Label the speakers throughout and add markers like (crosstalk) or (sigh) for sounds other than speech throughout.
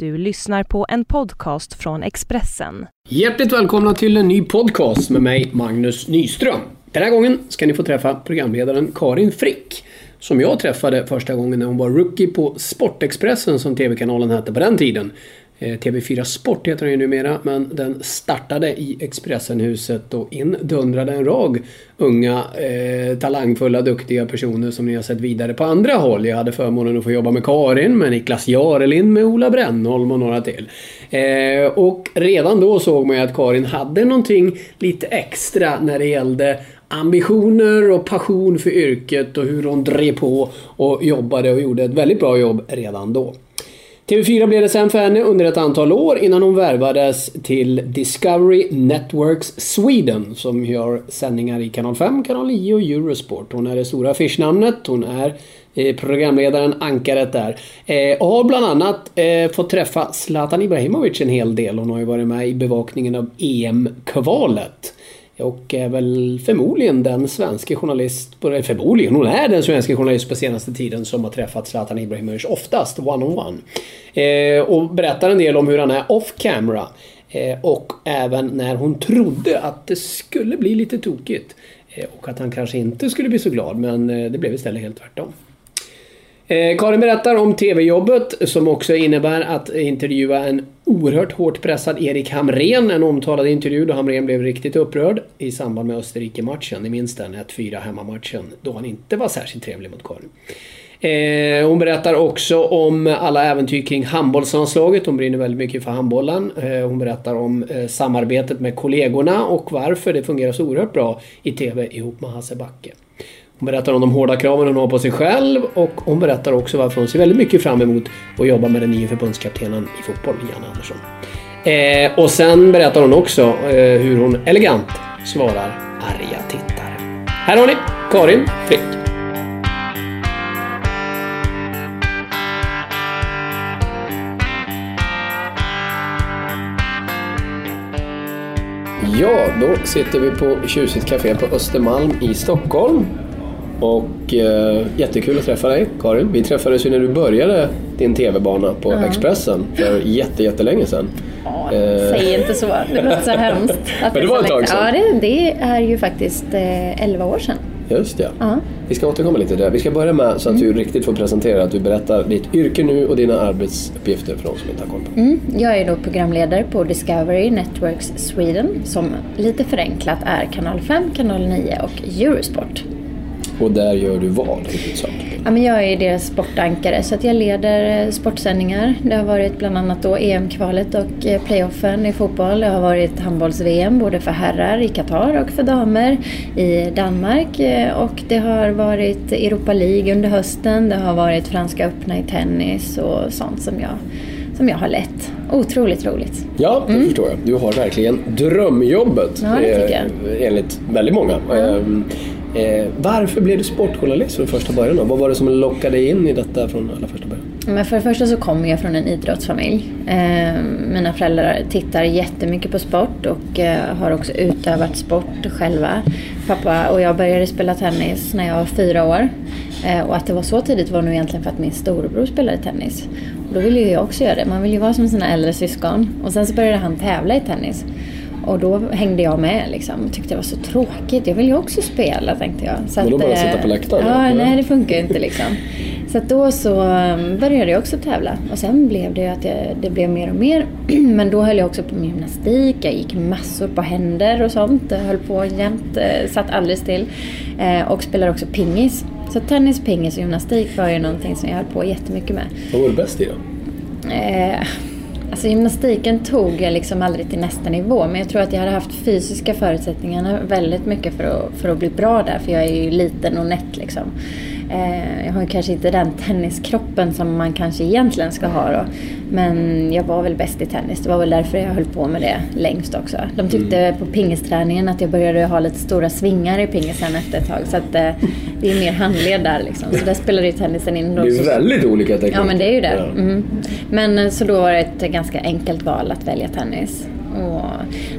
Speaker 1: Du lyssnar på en podcast från Expressen.
Speaker 2: Hjärtligt välkomna till en ny podcast med mig, Magnus Nyström. Den här gången ska ni få träffa programledaren Karin Frick. Som jag träffade första gången när hon var rookie på Sportexpressen som TV-kanalen hette på den tiden. Eh, TV4 Sport heter den ju numera, men den startade i Expressenhuset och indundrade en rad unga, eh, talangfulla, duktiga personer som ni har sett vidare på andra håll. Jag hade förmånen att få jobba med Karin, med Niklas Jarelind, med Ola Brännholm och några till. Eh, och redan då såg man ju att Karin hade någonting lite extra när det gällde ambitioner och passion för yrket och hur hon drev på och jobbade och gjorde ett väldigt bra jobb redan då. TV4 blev det sen för henne under ett antal år innan hon värvades till Discovery Networks Sweden som gör sändningar i kanal 5, kanal 9 och Eurosport. Hon är det stora affischnamnet, hon är eh, programledaren, ankaret där. Eh, och har bland annat eh, fått träffa Zlatan Ibrahimovic en hel del. Hon har ju varit med i bevakningen av EM-kvalet. Och är väl förmodligen den svenska journalist, förmodligen, hon är den svenska journalist på senaste tiden som har träffat Zlatan Ibrahimovic oftast one-on-one. Eh, och berättar en del om hur han är off camera. Eh, och även när hon trodde att det skulle bli lite tokigt. Eh, och att han kanske inte skulle bli så glad, men eh, det blev istället helt tvärtom. Eh, Karin berättar om TV-jobbet som också innebär att intervjua en oerhört hårt pressad Erik Hamrén. En omtalad intervju då Hamrén blev riktigt upprörd i samband med Österrike-matchen. Ni minns den 1-4 hemmamatchen då han inte var särskilt trevlig mot Karin. Eh, hon berättar också om alla äventyr kring handbollslandslaget. Hon brinner väldigt mycket för handbollen. Eh, hon berättar om eh, samarbetet med kollegorna och varför det fungerar så oerhört bra i TV ihop med Hasse Backe. Hon berättar om de hårda kraven hon har på sig själv och hon berättar också varför hon ser väldigt mycket fram emot att jobba med den nya förbundskaptenen i fotboll, Janne Andersson. Eh, och sen berättar hon också eh, hur hon elegant svarar arga tittare. Här har ni Karin Frick. Ja, då sitter vi på tjusigt café på Östermalm i Stockholm. Och eh, jättekul att träffa dig Karin. Vi träffades ju när du började din TV-bana på
Speaker 3: Ja.
Speaker 2: Expressen för (laughs) jätte, jättelänge sedan.
Speaker 3: Ja,
Speaker 2: Eh.
Speaker 3: säg inte så. Det låter så hemskt. att (laughs)
Speaker 2: Men det var ett tag sedan.
Speaker 3: Ja, det, det är ju faktiskt eh, 11 år sedan.
Speaker 2: Just det.
Speaker 3: Ja.
Speaker 2: Vi ska återkomma lite till det. Vi ska börja med så att du riktigt får presentera att du berättar ditt yrke nu och dina arbetsuppgifter för de som inte har koll på.
Speaker 3: Mm. Jag är då programledare på Discovery Networks Sweden som lite förenklat är kanal 5, kanal 9 och Eurosport.
Speaker 2: Och där gör du vad i huvudsak?
Speaker 3: Ja, men jag är deras sportankare så att jag leder eh, sportsändningar. Det har varit bland annat då EM-kvalet och eh, playoffen i fotboll. Det har varit handbolls-VM både för herrar i Qatar och för damer i Danmark. Eh, Och det har varit Europa League under hösten. Det har varit Franska öppna i tennis och sånt som jag, som jag har lett. Otroligt roligt.
Speaker 2: Ja, det förstår jag. Du har verkligen drömjobbet.
Speaker 3: Ja, det tycker
Speaker 2: eh, Enligt väldigt många. Ehm, Eh, varför blev du sportjournalist från första början? Då? Vad var det som lockade dig in i detta från allra första början?
Speaker 3: Men för det första så kommer jag från en idrottsfamilj. Eh, mina föräldrar tittar jättemycket på sport och eh, har också utövat sport själva. Pappa och jag började spela tennis när jag var fyra år. Eh, och att det var så tidigt var nog egentligen för att min storebror spelade tennis. Och då ville ju jag också göra det. Man vill ju vara som sina äldre syskon. Och sen så började han tävla i tennis. Och då hängde jag med liksom. och tyckte det var så tråkigt. Jag vill ju också spela tänkte jag. Så
Speaker 2: Men då
Speaker 3: att,
Speaker 2: bara
Speaker 3: eh,
Speaker 2: sitta på läktaren,
Speaker 3: Ja,
Speaker 2: eller?
Speaker 3: nej det funkar ju inte liksom. Så att då så um, började jag också tävla. Och sen blev det ju att jag, det blev mer och mer. (clears throat) Men då höll jag också på med gymnastik. Jag gick massor på händer och sånt. Jag höll på jämt, eh, satt aldrig still. Eh, och spelade också pingis. Så tennis, pingis och gymnastik var ju någonting som jag höll på jättemycket med.
Speaker 2: Vad var du bäst i då?
Speaker 3: Eh, alltså gymnastiken tog jag liksom aldrig till nästa nivå men jag tror att jag hade haft fysiska förutsättningarna väldigt mycket för att, för att bli bra där för jag är ju liten och nätt liksom. Eh, jag har ju kanske inte den tenniskroppen som man kanske egentligen ska ha då. Men jag var väl bäst i tennis. Det var väl därför jag höll på med det längst också. De tyckte på pingisträningen att jag började ha lite stora svingar i pingisen efter ett tag. Så att eh, det är mer handled där liksom. Så där spelade ju tennisen in. då.
Speaker 2: Det är
Speaker 3: Så-
Speaker 2: väldigt olika tekniker.
Speaker 3: Ja men det är ju det. Mm. Men eh, så då var det ett ganska enkelt val att välja tennis. Och,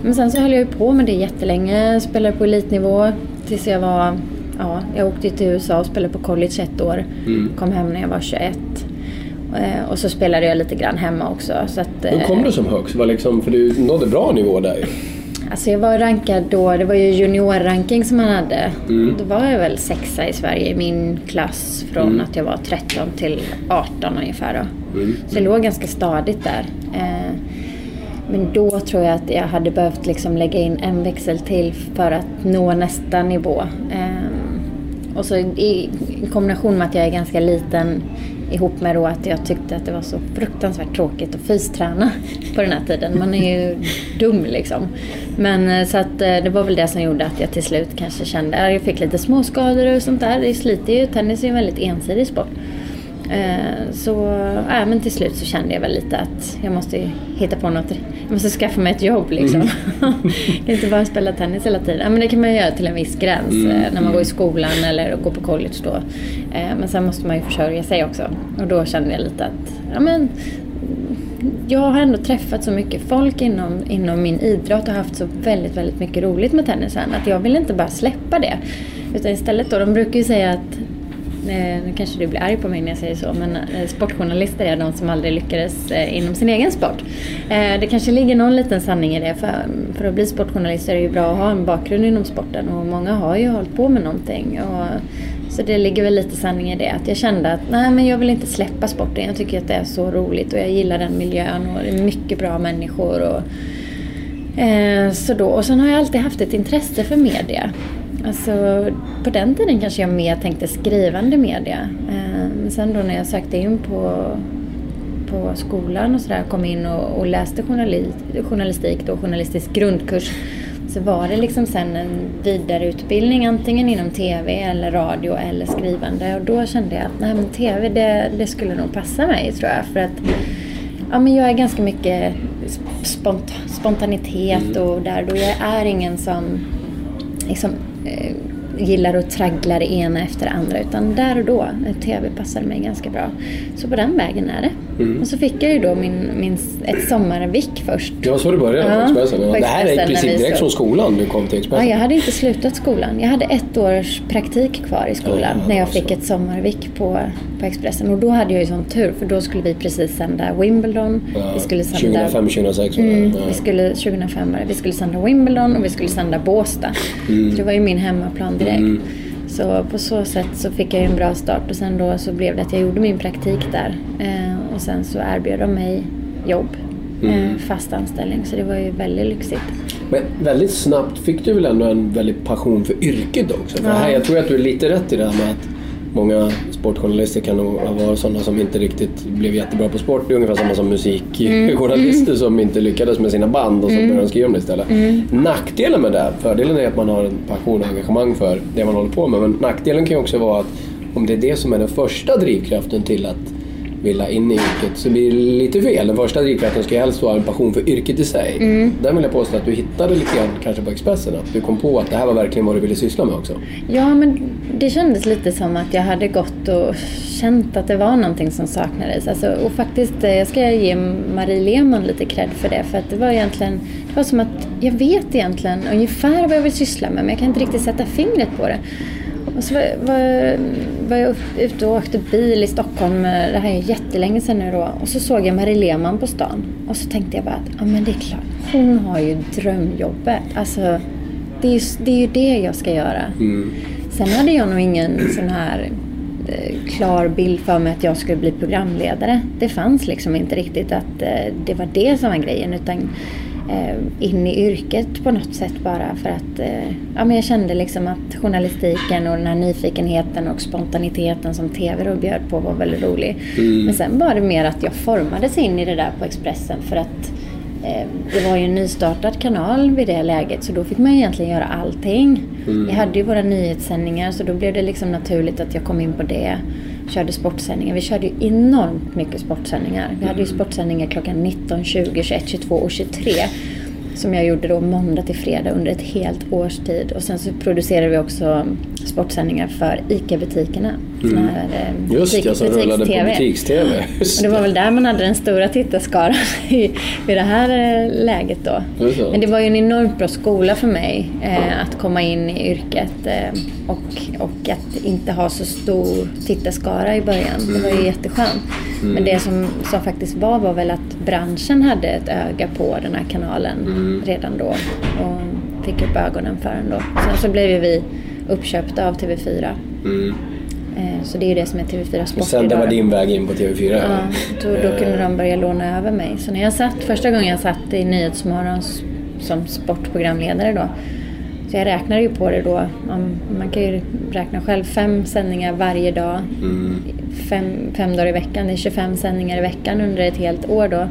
Speaker 3: men sen så höll jag ju på med det jättelänge. Spelade på elitnivå tills jag var... Ja, jag åkte till USA och spelade på college ett år.
Speaker 2: Mm.
Speaker 3: Kom hem när jag var 21. Eh, och så spelade jag lite grann hemma också. Så att,
Speaker 4: Hur kom
Speaker 3: eh,
Speaker 4: du som högst? Var liksom, för du nådde bra nivå där ju.
Speaker 3: Alltså jag var rankad då, det var ju juniorranking som man hade.
Speaker 4: Mm.
Speaker 3: Då var jag väl sexa i Sverige i min klass från
Speaker 4: Mm.
Speaker 3: att jag var 13 till 18 ungefär då. Så jag låg ganska stadigt där. Eh, men då tror jag att jag hade behövt liksom lägga in en växel till för att nå nästa nivå. Och så i i kombination med att jag är ganska liten ihop med då att jag tyckte att det var så fruktansvärt tråkigt att fysträna (laughs) på den här tiden. Man är ju dum liksom. Men eh, så att eh, det var väl det som gjorde att jag till slut kanske kände, ja, jag fick lite småskador och sånt där. Det sliter ju, tennis är ju en väldigt ensidig sport. Eh, Så ja, men till slut så kände jag väl lite att jag måste hitta på något. Jag måste skaffa mig ett jobb liksom. jag (laughs) kan inte bara spela tennis hela tiden. Ja, men det kan man ju göra till en viss gräns eh, när man går i skolan eller går på college då. Eh, Men sen måste man ju försörja sig också. Och då kände jag lite att ja, men, jag har ändå träffat så mycket folk inom, inom min idrott och haft så väldigt, väldigt mycket roligt med tennisen att jag vill inte bara släppa det. Utan istället då, de brukar ju säga att Eh, nu kanske du blir arg på mig när jag säger så, men eh, sportjournalister är de som aldrig lyckades eh, inom sin egen sport. Det kanske ligger någon liten sanning i det. För, för att bli sportjournalist är det ju bra att ha en bakgrund inom sporten och många har ju hållit på med någonting. Och, så det ligger väl lite sanning i det. Att jag kände att nej, men jag vill inte släppa sporten. Jag tycker att det är så roligt och jag gillar den miljön och det är mycket bra människor. Och, så då, och sen har jag alltid haft ett intresse för media. Alltså, på den tiden kanske jag mer tänkte skrivande media. Eh, men sen då när jag sökte in på, på skolan och sådär, kom in och, och läste journali, journalistik, då, journalistisk grundkurs, så var det liksom sen en vidareutbildning antingen inom TV eller radio eller skrivande. Och då kände jag att nej, men TV det, det skulle nog passa mig tror jag. För att Ja, men jag är ganska mycket spont spontanitet och där då jag är ingen som liksom, eh, gillar att traggla det ena efter det andra utan där och då, TV passade mig ganska bra. Så på den vägen är det. Och så fick jag ju då min, min, ett sommarvik först.
Speaker 4: Ja, så det började
Speaker 3: Ja,
Speaker 4: på Expressen. Ja. Det här är i princip direkt från skolan du kom till
Speaker 3: Ja,
Speaker 4: Expressen.
Speaker 3: jag hade inte slutat skolan. Jag hade ett års praktik kvar i skolan
Speaker 4: Ja,
Speaker 3: när jag
Speaker 4: alltså.
Speaker 3: fick ett sommarvik på, på Expressen. Och då hade jag ju sån tur för då skulle vi precis sända Wimbledon.
Speaker 4: Ja,
Speaker 3: vi skulle sända
Speaker 4: 2005, 2006 var det.
Speaker 3: Mm,
Speaker 4: Ja.
Speaker 3: vi skulle, 2005 var det. Vi skulle sända Wimbledon och vi skulle sända Båstad.
Speaker 4: Mm.
Speaker 3: Så det var ju min hemmaplan direkt. Så på så sätt så fick jag en bra start och sen då så blev det att jag gjorde min praktik där. Eh, och sen så erbjöd de mig jobb.
Speaker 4: Mm.
Speaker 3: Eh, fast anställning. Så det var ju väldigt lyxigt.
Speaker 4: Men väldigt snabbt fick du väl ändå en väldig passion för yrket också? För
Speaker 3: Ja.
Speaker 4: här, jag tror att du är lite rätt i det här med att många sportjournalister kan nog varit sådana som inte riktigt blev jättebra på sport. Det är ungefär samma som musikjournalister som inte lyckades med sina band och så började de skriva om det istället. Nackdelen med det, fördelen är att man har en passion och engagemang för det man håller på med. Men nackdelen kan ju också vara att om det är det som är den första drivkraften till att vilja in i yrket så blir det lite fel. Den första drivkraften ska helst vara en passion för yrket i sig.
Speaker 3: Mm.
Speaker 4: Där vill jag påstå att du hittade lite grann kanske på Expressen att du kom på att det här var verkligen vad du ville syssla med också.
Speaker 3: Ja, men det kändes lite som att jag hade gått och känt att det var någonting som saknades. Alltså, och faktiskt, eh, jag ska ge Marie Lehmann lite cred för det. För att det var egentligen, det var som att jag vet egentligen ungefär vad jag vill syssla med, men jag kan inte riktigt sätta fingret på det. Och så var, var, var jag ute och åkte bil i Stockholm, eh, det här är jättelänge sedan nu då. Och så såg jag Marie Lehmann på stan. Och så tänkte jag bara att, ja men det är klart, hon har ju drömjobbet. Alltså, det är ju det, är ju det jag ska göra. Sen hade jag nog ingen sån här eh, klar bild för mig att jag skulle bli programledare. Det fanns liksom inte riktigt att eh, det var det som var grejen utan in i yrket på något sätt bara för att eh, ja, men jag kände liksom att journalistiken och den här nyfikenheten och spontaniteten som TV då bjöd på var väldigt rolig. Men sen var det mer att jag formades in i det där på Expressen för att Eh, Det var ju en nystartad kanal vid det läget så då fick man egentligen göra allting. Vi hade ju våra nyhetssändningar så då blev det liksom naturligt att jag kom in på det. Körde sportsändningar. Vi körde ju enormt mycket sportsändningar. Vi hade ju sportsändningar klockan 19, 20, 21, 22 och 23. Som jag gjorde då måndag till fredag under ett helt års tid. Och sen så producerade vi också sportsändningar för ICA-butikerna.
Speaker 2: Mm.
Speaker 3: eh,
Speaker 2: Just det, som rullade på butiks-tv.
Speaker 3: Och det var väl där man hade den stora tittarskaran (laughs) i, i det här eh, läget då.
Speaker 2: Det
Speaker 3: Men det var ju en enormt bra skola för mig eh, att komma in i yrket eh, och, och att inte ha så stor tittarskara i början. Det var ju jätteskönt.
Speaker 2: Mm.
Speaker 3: Men det som, som faktiskt var var väl att branschen hade ett öga på den här kanalen
Speaker 2: Mm.
Speaker 3: Redan då och fick upp ögonen för den då. Sen så blev ju vi uppköpta av TV4.
Speaker 2: Mm.
Speaker 3: Eh, så det är ju det som är TV4 Sport
Speaker 2: sen det var din väg in på TV4?
Speaker 3: Ja, då, då kunde de börja låna över mig. Så när jag satt, första gången jag satt i Nyhetsmorgon som sportprogramledare då. Så jag räknade ju på det då. Man kan ju räkna själv fem sändningar varje dag. Fem, fem dagar i veckan. Det är 25 sändningar i veckan under ett helt år då.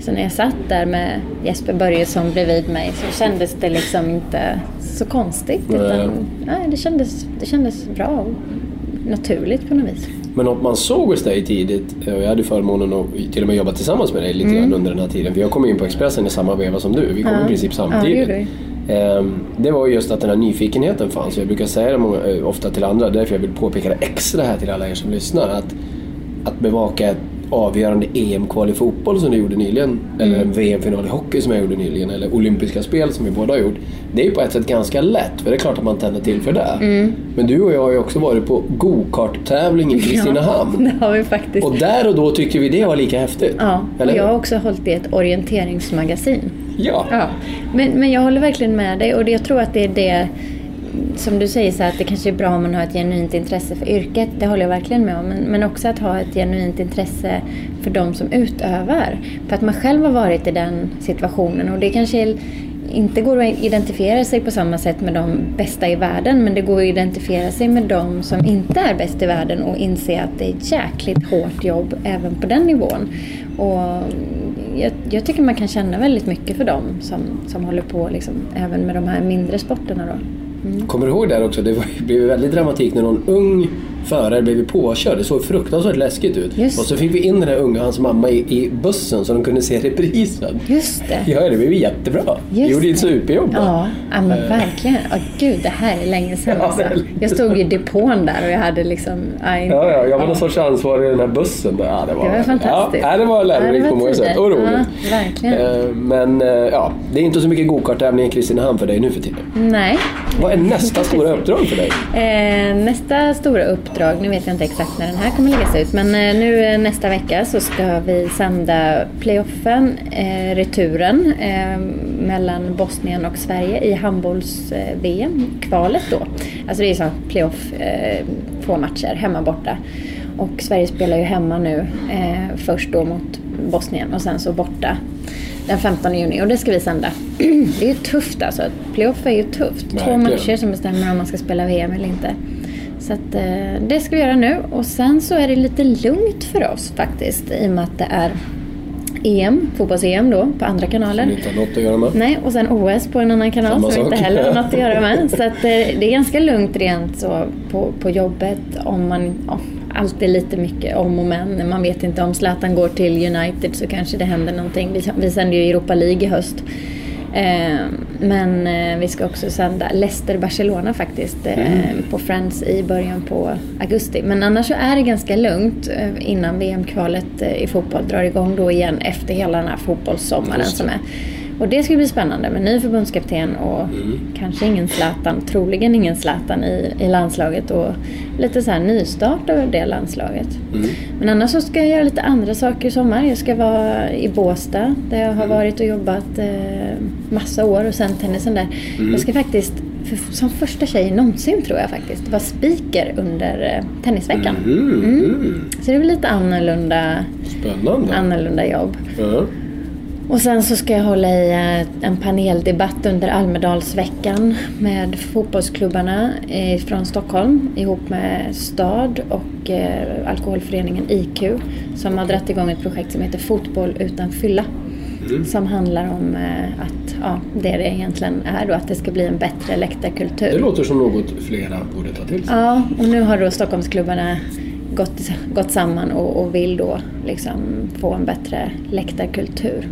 Speaker 3: Så när jag satt där med Jesper Börjesson bredvid mig så kändes det liksom inte så konstigt.
Speaker 2: Nej.
Speaker 3: Utan, nej, det, kändes, det kändes bra och naturligt på något vis.
Speaker 2: Men något man såg hos dig tidigt, och jag hade förmånen att till och med jobba tillsammans med dig lite
Speaker 3: Mm.
Speaker 2: grann under den här tiden. För jag kom in på Expressen i samma veva som du. Vi kom
Speaker 3: Ja.
Speaker 2: i princip
Speaker 3: Ja, det
Speaker 2: samtidigt. Ehm, det var just att den här nyfikenheten fanns. Jag brukar säga det många, eh, ofta till andra, därför jag vill påpeka det extra här till alla er som lyssnar. Att, att bevaka ett avgörande EM-kval i fotboll som du gjorde nyligen, eller
Speaker 3: Mm.
Speaker 2: en VM-final i hockey som jag gjorde nyligen, eller olympiska spel som vi båda har gjort. Det är ju på ett sätt ganska lätt, för det är klart att man tänder till för det.
Speaker 3: Mm.
Speaker 2: Men du och jag har ju också varit på go-kart-tävling i Kristinehamn. (laughs)
Speaker 3: Det har vi faktiskt.
Speaker 2: Och där och då tyckte vi det var lika häftigt.
Speaker 3: Ja, och
Speaker 2: Eller
Speaker 3: jag har också hållit i ett orienteringsmagasin.
Speaker 2: Ja.
Speaker 3: Ja. Men, men jag håller verkligen med dig och jag tror att det är det som du säger så att det kanske är bra om man har ett genuint intresse för yrket. Det håller jag verkligen med om. Men, men också att ha ett genuint intresse för de som utövar. För att man själv har varit i den situationen och det kanske är, inte går att identifiera sig på samma sätt med de bästa i världen men det går att identifiera sig med de som inte är bäst i världen och inse att det är ett jäkligt hårt jobb även på den nivån. Och jag, jag tycker man kan känna väldigt mycket för dem som, som håller på liksom, även med de här mindre sporterna. Då.
Speaker 2: Kommer du ihåg där också? Det var- det blev väldigt dramatik när någon ung förare blev påkörd. Det såg fruktansvärt läskigt ut.
Speaker 3: Just.
Speaker 2: Och så fick vi in den här unga, hans mamma, i, i bussen så de kunde se reprisen.
Speaker 3: Just det.
Speaker 2: Ja, det blev jättebra. Vi
Speaker 3: Just
Speaker 2: gjorde ett superjobb.
Speaker 3: Ja, ja men verkligen. Åh, gud, det här är länge sedan.
Speaker 2: Ja,
Speaker 3: Alltså. Jag stod i depån där och jag hade liksom... aj,
Speaker 2: Ja, ja, jag var någon sorts ansvarig i den här bussen. Där. Ja, det, var,
Speaker 3: Det var fantastiskt.
Speaker 2: Ja, det var lärorikt
Speaker 3: Ja,
Speaker 2: på många sätt. Och roligt.
Speaker 3: Ja, verkligen.
Speaker 2: Eh, Men eh, ja, det är inte så mycket gokarttävling i Kristinehamn för dig nu för tiden.
Speaker 3: Nej.
Speaker 2: Vad är nästa stora uppdrag för dig?
Speaker 3: Eh, nästa stora uppdrag, nu vet jag inte exakt när den här kommer läggas ut, men eh, nu eh, nästa vecka så ska vi sända playoffen, eh, returen, eh, mellan Bosnien och Sverige i handbolls-VM, kvalet då. Alltså det är så playoff, eh, två matcher, hemma borta. Och Sverige spelar ju hemma nu, eh, först då mot Bosnien och sen så borta den 15 juni och det ska vi sända. (clears throat) Det är ju tufft alltså. Playoff är ju tufft. Två matcher som bestämmer om man ska spela VM eller inte. Så att, eh, det ska vi göra nu och sen så är det lite lugnt för oss faktiskt i och med att det är EM, fotbolls-EM då på andra
Speaker 2: Som
Speaker 3: kanaler.
Speaker 2: ni inte har något att göra med?
Speaker 3: Nej, och sen OS på en annan kanal
Speaker 2: Samma
Speaker 3: som vi inte
Speaker 2: sak.
Speaker 3: heller har något att göra med. (laughs) Så att, eh, det är ganska lugnt rent så på, på jobbet om man ja, alltid lite mycket om och men. Man vet inte om Zlatan går till United så kanske det händer någonting. Vi, vi sänder ju Europa League i höst. Eh, men eh, vi ska också sända Leicester-Barcelona faktiskt eh, på Friends i början på augusti. Men annars så är det ganska lugnt eh, innan VM-kvalet i fotboll drar igång då igen efter hela den här fotbollssommaren som är. Och det ska bli spännande med ny förbundskapten och kanske ingen Zlatan, troligen ingen Zlatan i, i landslaget och lite så här nystart av det landslaget. Men annars så ska jag göra lite andra saker i sommar. Jag ska vara i Båstad där jag har varit och jobbat eh, massa år och sen tennisen där. Jag ska faktiskt, för, som första tjej någonsin tror jag faktiskt, vara speaker under eh, tennisveckan. Mm. Så det blir lite annorlunda,
Speaker 2: Spännande.
Speaker 3: annorlunda jobb.
Speaker 2: Ja.
Speaker 3: Och sen så ska jag hålla i eh, en paneldebatt under Almedalsveckan med fotbollsklubbarna eh, från Stockholm ihop med STAD och eh, alkoholföreningen IQ som har dragit igång ett projekt som heter Fotboll utan fylla. Som handlar om att, ja, det det egentligen är då, att det ska bli en bättre läktarkultur.
Speaker 2: Det låter som något flera borde ta till sig.
Speaker 3: Ja, och nu har då Stockholmsklubbarna gått, gått samman och, och vill då liksom få en bättre läktarkultur.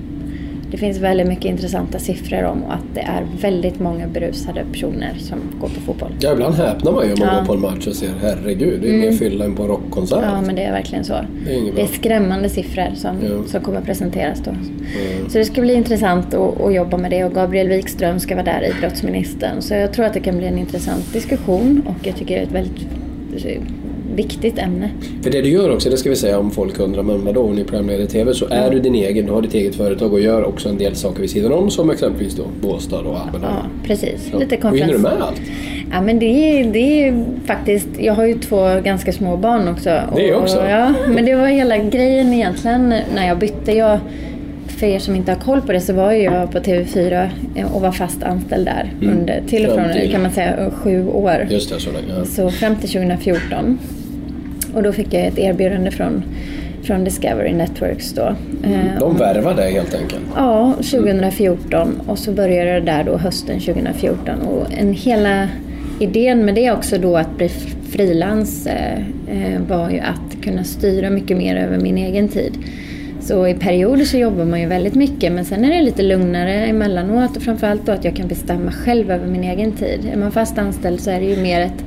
Speaker 3: Det finns väldigt mycket intressanta siffror om att det är väldigt många berusade personer som går på fotboll.
Speaker 2: Ja, ibland häpnar man ju om man
Speaker 3: Ja.
Speaker 2: går på en match och ser herregud, det är mer fylla än på rockkonsert.
Speaker 3: Ja, men det är verkligen så.
Speaker 2: Det är
Speaker 3: Det är skrämmande siffror som,
Speaker 2: Ja.
Speaker 3: som kommer presenteras då. Så det ska bli intressant att, att jobba med det och Gabriel Wikström ska vara där, idrottsministern. Så jag tror att det kan bli en intressant diskussion och jag tycker det är ett väldigt viktigt ämne.
Speaker 2: För det du gör också, det ska vi säga om folk undrar, men vadå, om ni är programledare i TV så är du din egen, du har ditt eget företag och gör också en del saker vid sidan om som exempelvis då Båstad och Almedalen.
Speaker 3: Ja, precis.
Speaker 2: Ja.
Speaker 3: Lite
Speaker 2: Och hinner du
Speaker 3: konferens.
Speaker 2: med allt?
Speaker 3: Ja men det är, det är faktiskt, jag har ju två ganska små barn också.
Speaker 2: Det
Speaker 3: Och-
Speaker 2: också?
Speaker 3: Ja, men det var hela grejen egentligen när jag bytte. Jag, för er som inte har koll på det så var jag på TV4 och var fast anställd där under till och från
Speaker 2: till-
Speaker 3: kan man säga sju år.
Speaker 2: Just det, så länge.
Speaker 3: Så fram till 2014. Och då fick jag ett erbjudande från, från Discovery Networks då. Eh,
Speaker 2: De värvar dig helt enkelt.
Speaker 3: Ja, 2014 och så började det där då hösten 2014 och en hela idén med det också då att bli frilans eh, eh, var ju att kunna styra mycket mer över min egen tid. Så i perioder så jobbar man ju väldigt mycket men sen är det lite lugnare emellanåt och framförallt då att jag kan bestämma själv över min egen tid. Är man fast anställd så är det ju mer ett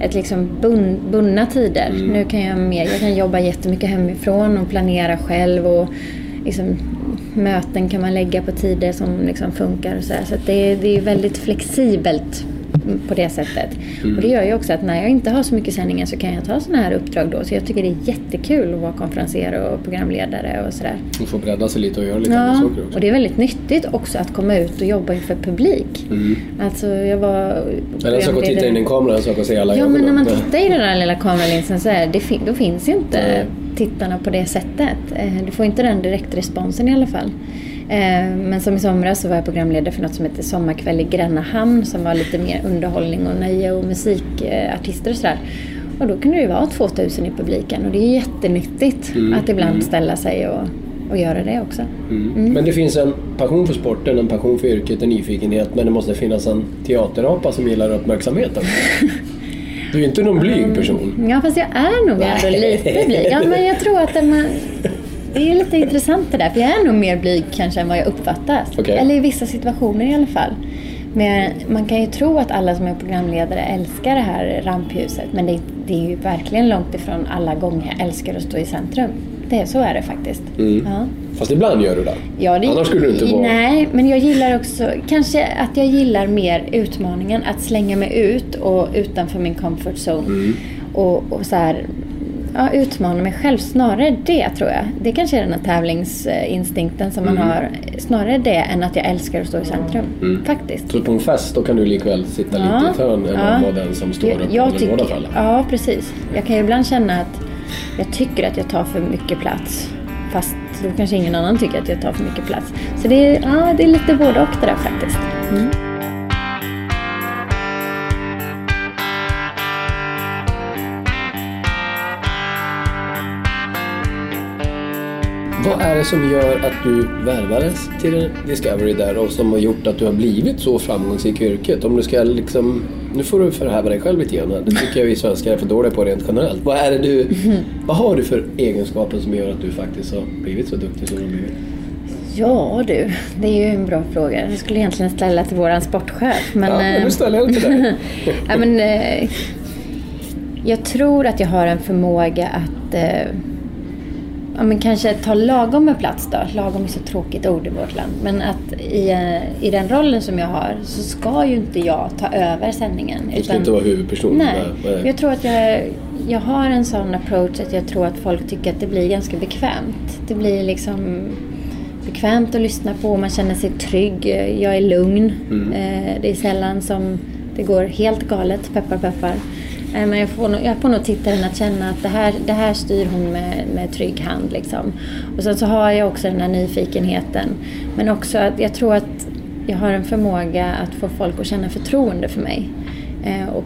Speaker 3: ett liksom bun, bundna tider. Nu kan jag mer, jag kan jobba jättemycket hemifrån och planera själv och liksom, möten kan man lägga på tider som liksom funkar och så här. Så det, det är väldigt flexibelt på det sättet. Och det gör ju också att när jag inte har så mycket sändningar så kan jag ta sådana här uppdrag då. Så jag tycker det är jättekul att vara konferenser och programledare och sådär.
Speaker 2: Du får bredda sig lite och göra lite andra
Speaker 3: Ja,
Speaker 2: saker också.
Speaker 3: och det är väldigt nyttigt också att komma ut och jobba inför publik. Alltså jag var...
Speaker 2: Men en sak att titta in i en kamera, en sak att se alla
Speaker 3: Ja, men när man tittar i den där lilla kameralinsen så är det, fin- då finns ju inte
Speaker 2: Nej.
Speaker 3: tittarna på det sättet. Eh, Du får inte den direktresponsen i alla fall. Eh, Men som i somras så var jag programledare för något som heter Sommarkväll i Grännahamn som var lite mer underhållning och nöje och musikartister och sådär. Och då kunde det ju vara 2000 i publiken och det är jättenyttigt att ibland ställa sig och, och göra det också.
Speaker 2: Mm. Men det finns en passion för sporten, en passion för yrket, en nyfikenhet. Men det måste finnas en teaterapa som gillar uppmärksamheten. Du är inte någon blyg person.
Speaker 3: Ja, fast jag är nog ändå lite blyg. Ja, men jag tror att man, det är lite intressant det där, för jag är nog mer blyg kanske än vad jag uppfattas.
Speaker 2: Okej.
Speaker 3: Eller i vissa situationer i alla fall. Men man kan ju tro att alla som är programledare älskar det här rampljuset, men det, det är ju verkligen långt ifrån alla gånger jag älskar att stå i centrum. Det, så är det faktiskt. Ja.
Speaker 2: Fast ibland gör du det.
Speaker 3: Ja, det,
Speaker 2: Annars skulle du inte vara...
Speaker 3: Nej, men jag gillar också, kanske att jag gillar mer utmaningen att slänga mig ut och utanför min comfort zone.
Speaker 2: Mm.
Speaker 3: Och, och så här, ja, utmana mig själv. Snarare det tror jag. Det kanske är den här tävlingsinstinkten som
Speaker 2: Mm.
Speaker 3: man har. Snarare det än att jag älskar att stå i centrum. Faktiskt.
Speaker 2: Så på en fest då kan du likväl sitta
Speaker 3: Ja.
Speaker 2: lite i ett hörn än att vara den som står upp
Speaker 3: jag
Speaker 2: i båda
Speaker 3: tycker,
Speaker 2: fallen.
Speaker 3: Ja, precis. Jag kan ju ibland känna att jag tycker att jag tar för mycket plats. Fast då kanske ingen annan tycker att jag tar för mycket plats. Så det är, ja, det är lite både och det där faktiskt. Mm.
Speaker 2: Vad är det som gör att du värvades till Discovery där och som har gjort att du har blivit så framgångsrik i yrket? Om du ska liksom... Nu får du förhäva dig själv lite grann. Det tycker jag vi svenskar är för dåliga på rent generellt. Vad är du... (laughs) Vad har du för egenskaper som gör att du faktiskt har blivit så duktig som du har blivit?
Speaker 3: Ja du, det är ju en bra fråga. Jag skulle egentligen ställa till våran sportchef. Men,
Speaker 2: ja, men nu ställer jag den till dig. (laughs)
Speaker 3: ja, men, eh, jag tror att jag har en förmåga att eh, ja, men kanske ta lagom med plats då. Lagom är så tråkigt ord i vårt land. Men att i, eh, i den rollen som jag har så ska ju inte jag ta över sändningen.
Speaker 2: Du ska inte vara huvudperson.
Speaker 3: Nej,
Speaker 2: Nej.
Speaker 3: jag tror att jag, jag har en sån approach att jag tror att folk tycker att det blir ganska bekvämt. Det blir liksom bekvämt att lyssna på, man känner sig trygg, jag är lugn.
Speaker 2: Mm.
Speaker 3: Eh, Det är sällan som det går helt galet, peppar peppar. Men jag får, nog, jag får nog tittaren att känna att det här, det här styr hon med, med trygg hand. Liksom. Och sen så har jag också den här nyfikenheten. Men också att jag tror att jag har en förmåga att få folk att känna förtroende för mig. Eh, Och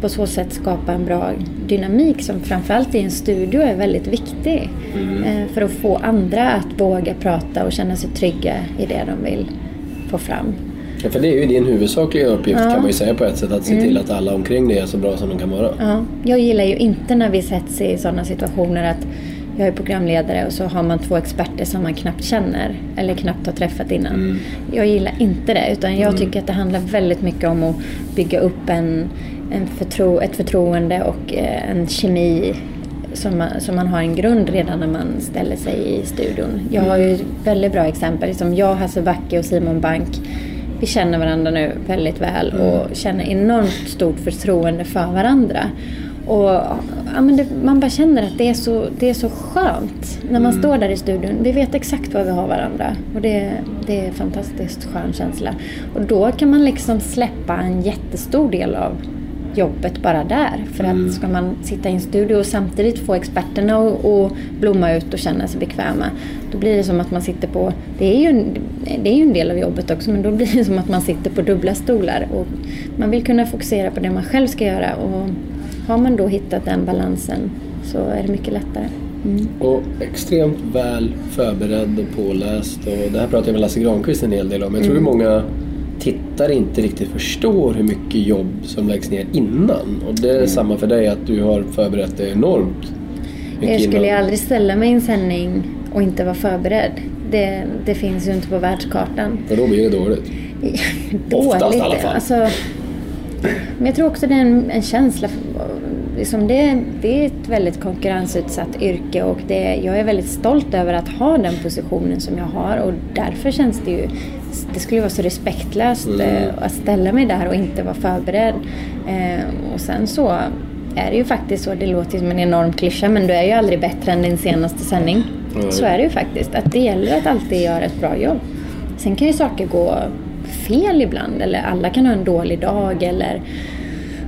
Speaker 3: på så sätt skapa en bra dynamik som framförallt i en studio är väldigt viktig. Eh, För att få andra att våga prata och känna sig trygga i det de vill få fram.
Speaker 2: Ja, för det är ju din huvudsakliga uppgift
Speaker 3: Ja.
Speaker 2: kan man ju säga på ett sätt. Att se till att alla omkring dig är så bra som de kan vara.
Speaker 3: Ja, jag gillar ju inte när vi sätts i sådana situationer att jag är programledare och så har man två experter som man knappt känner eller knappt har träffat innan.
Speaker 4: Mm.
Speaker 3: Jag gillar inte det utan jag tycker att det handlar väldigt mycket om att bygga upp en, en förtro, ett förtroende och eh, en kemi som man, som man har en grund redan när man ställer sig i studion. Jag har ju väldigt bra exempel. Liksom jag, Hasse Backe och Simon Bank vi känner varandra nu väldigt väl och känner enormt stort förtroende för varandra. Och ja, men det, man bara känner att det är så, det är så skönt när man står där i studion. Vi vet exakt vad vi har varandra och det, det är en fantastiskt skön känsla. Och då kan man liksom släppa en jättestor del av jobbet bara där. För att ska man sitta i en studio och samtidigt få experterna att blomma ut och känna sig bekväma. Då blir det som att man sitter på, det är ju en, det är ju en del av jobbet också, men då blir det som att man sitter på dubbla stolar. Och man vill kunna fokusera på det man själv ska göra. Och har man då hittat den balansen så är det mycket lättare. Mm.
Speaker 2: Och extremt väl förberedd och påläst. Och det här pratar jag med Lasse Granqvist en hel del om. Jag tror
Speaker 3: Mm.
Speaker 2: många tittare inte riktigt förstår hur mycket jobb som läggs ner innan. Och det
Speaker 3: Mm.
Speaker 2: är samma för dig, att du har förberett dig enormt
Speaker 3: Jag skulle
Speaker 2: innan.
Speaker 3: aldrig ställa mig i en sändning och inte vara förberedd. Det, det finns ju inte på världskartan.
Speaker 2: För då blir det (laughs) dåligt. Oftast i alla fall.
Speaker 3: Alltså, men jag tror också det är en, en känsla. Liksom det, det är ett väldigt konkurrensutsatt yrke och det, jag är väldigt stolt över att ha den positionen som jag har och därför känns det ju det skulle vara så respektlöst
Speaker 2: Mm.
Speaker 3: eh, att ställa mig där och inte vara förberedd. Eh, och sen så är det ju faktiskt så, det låter som en enorm klyscha men du är ju aldrig bättre än din senaste sändning.
Speaker 2: Nej.
Speaker 3: Så är det ju faktiskt. Att det gäller att alltid göra ett bra jobb. Sen kan ju saker gå fel ibland eller alla kan ha en dålig dag eller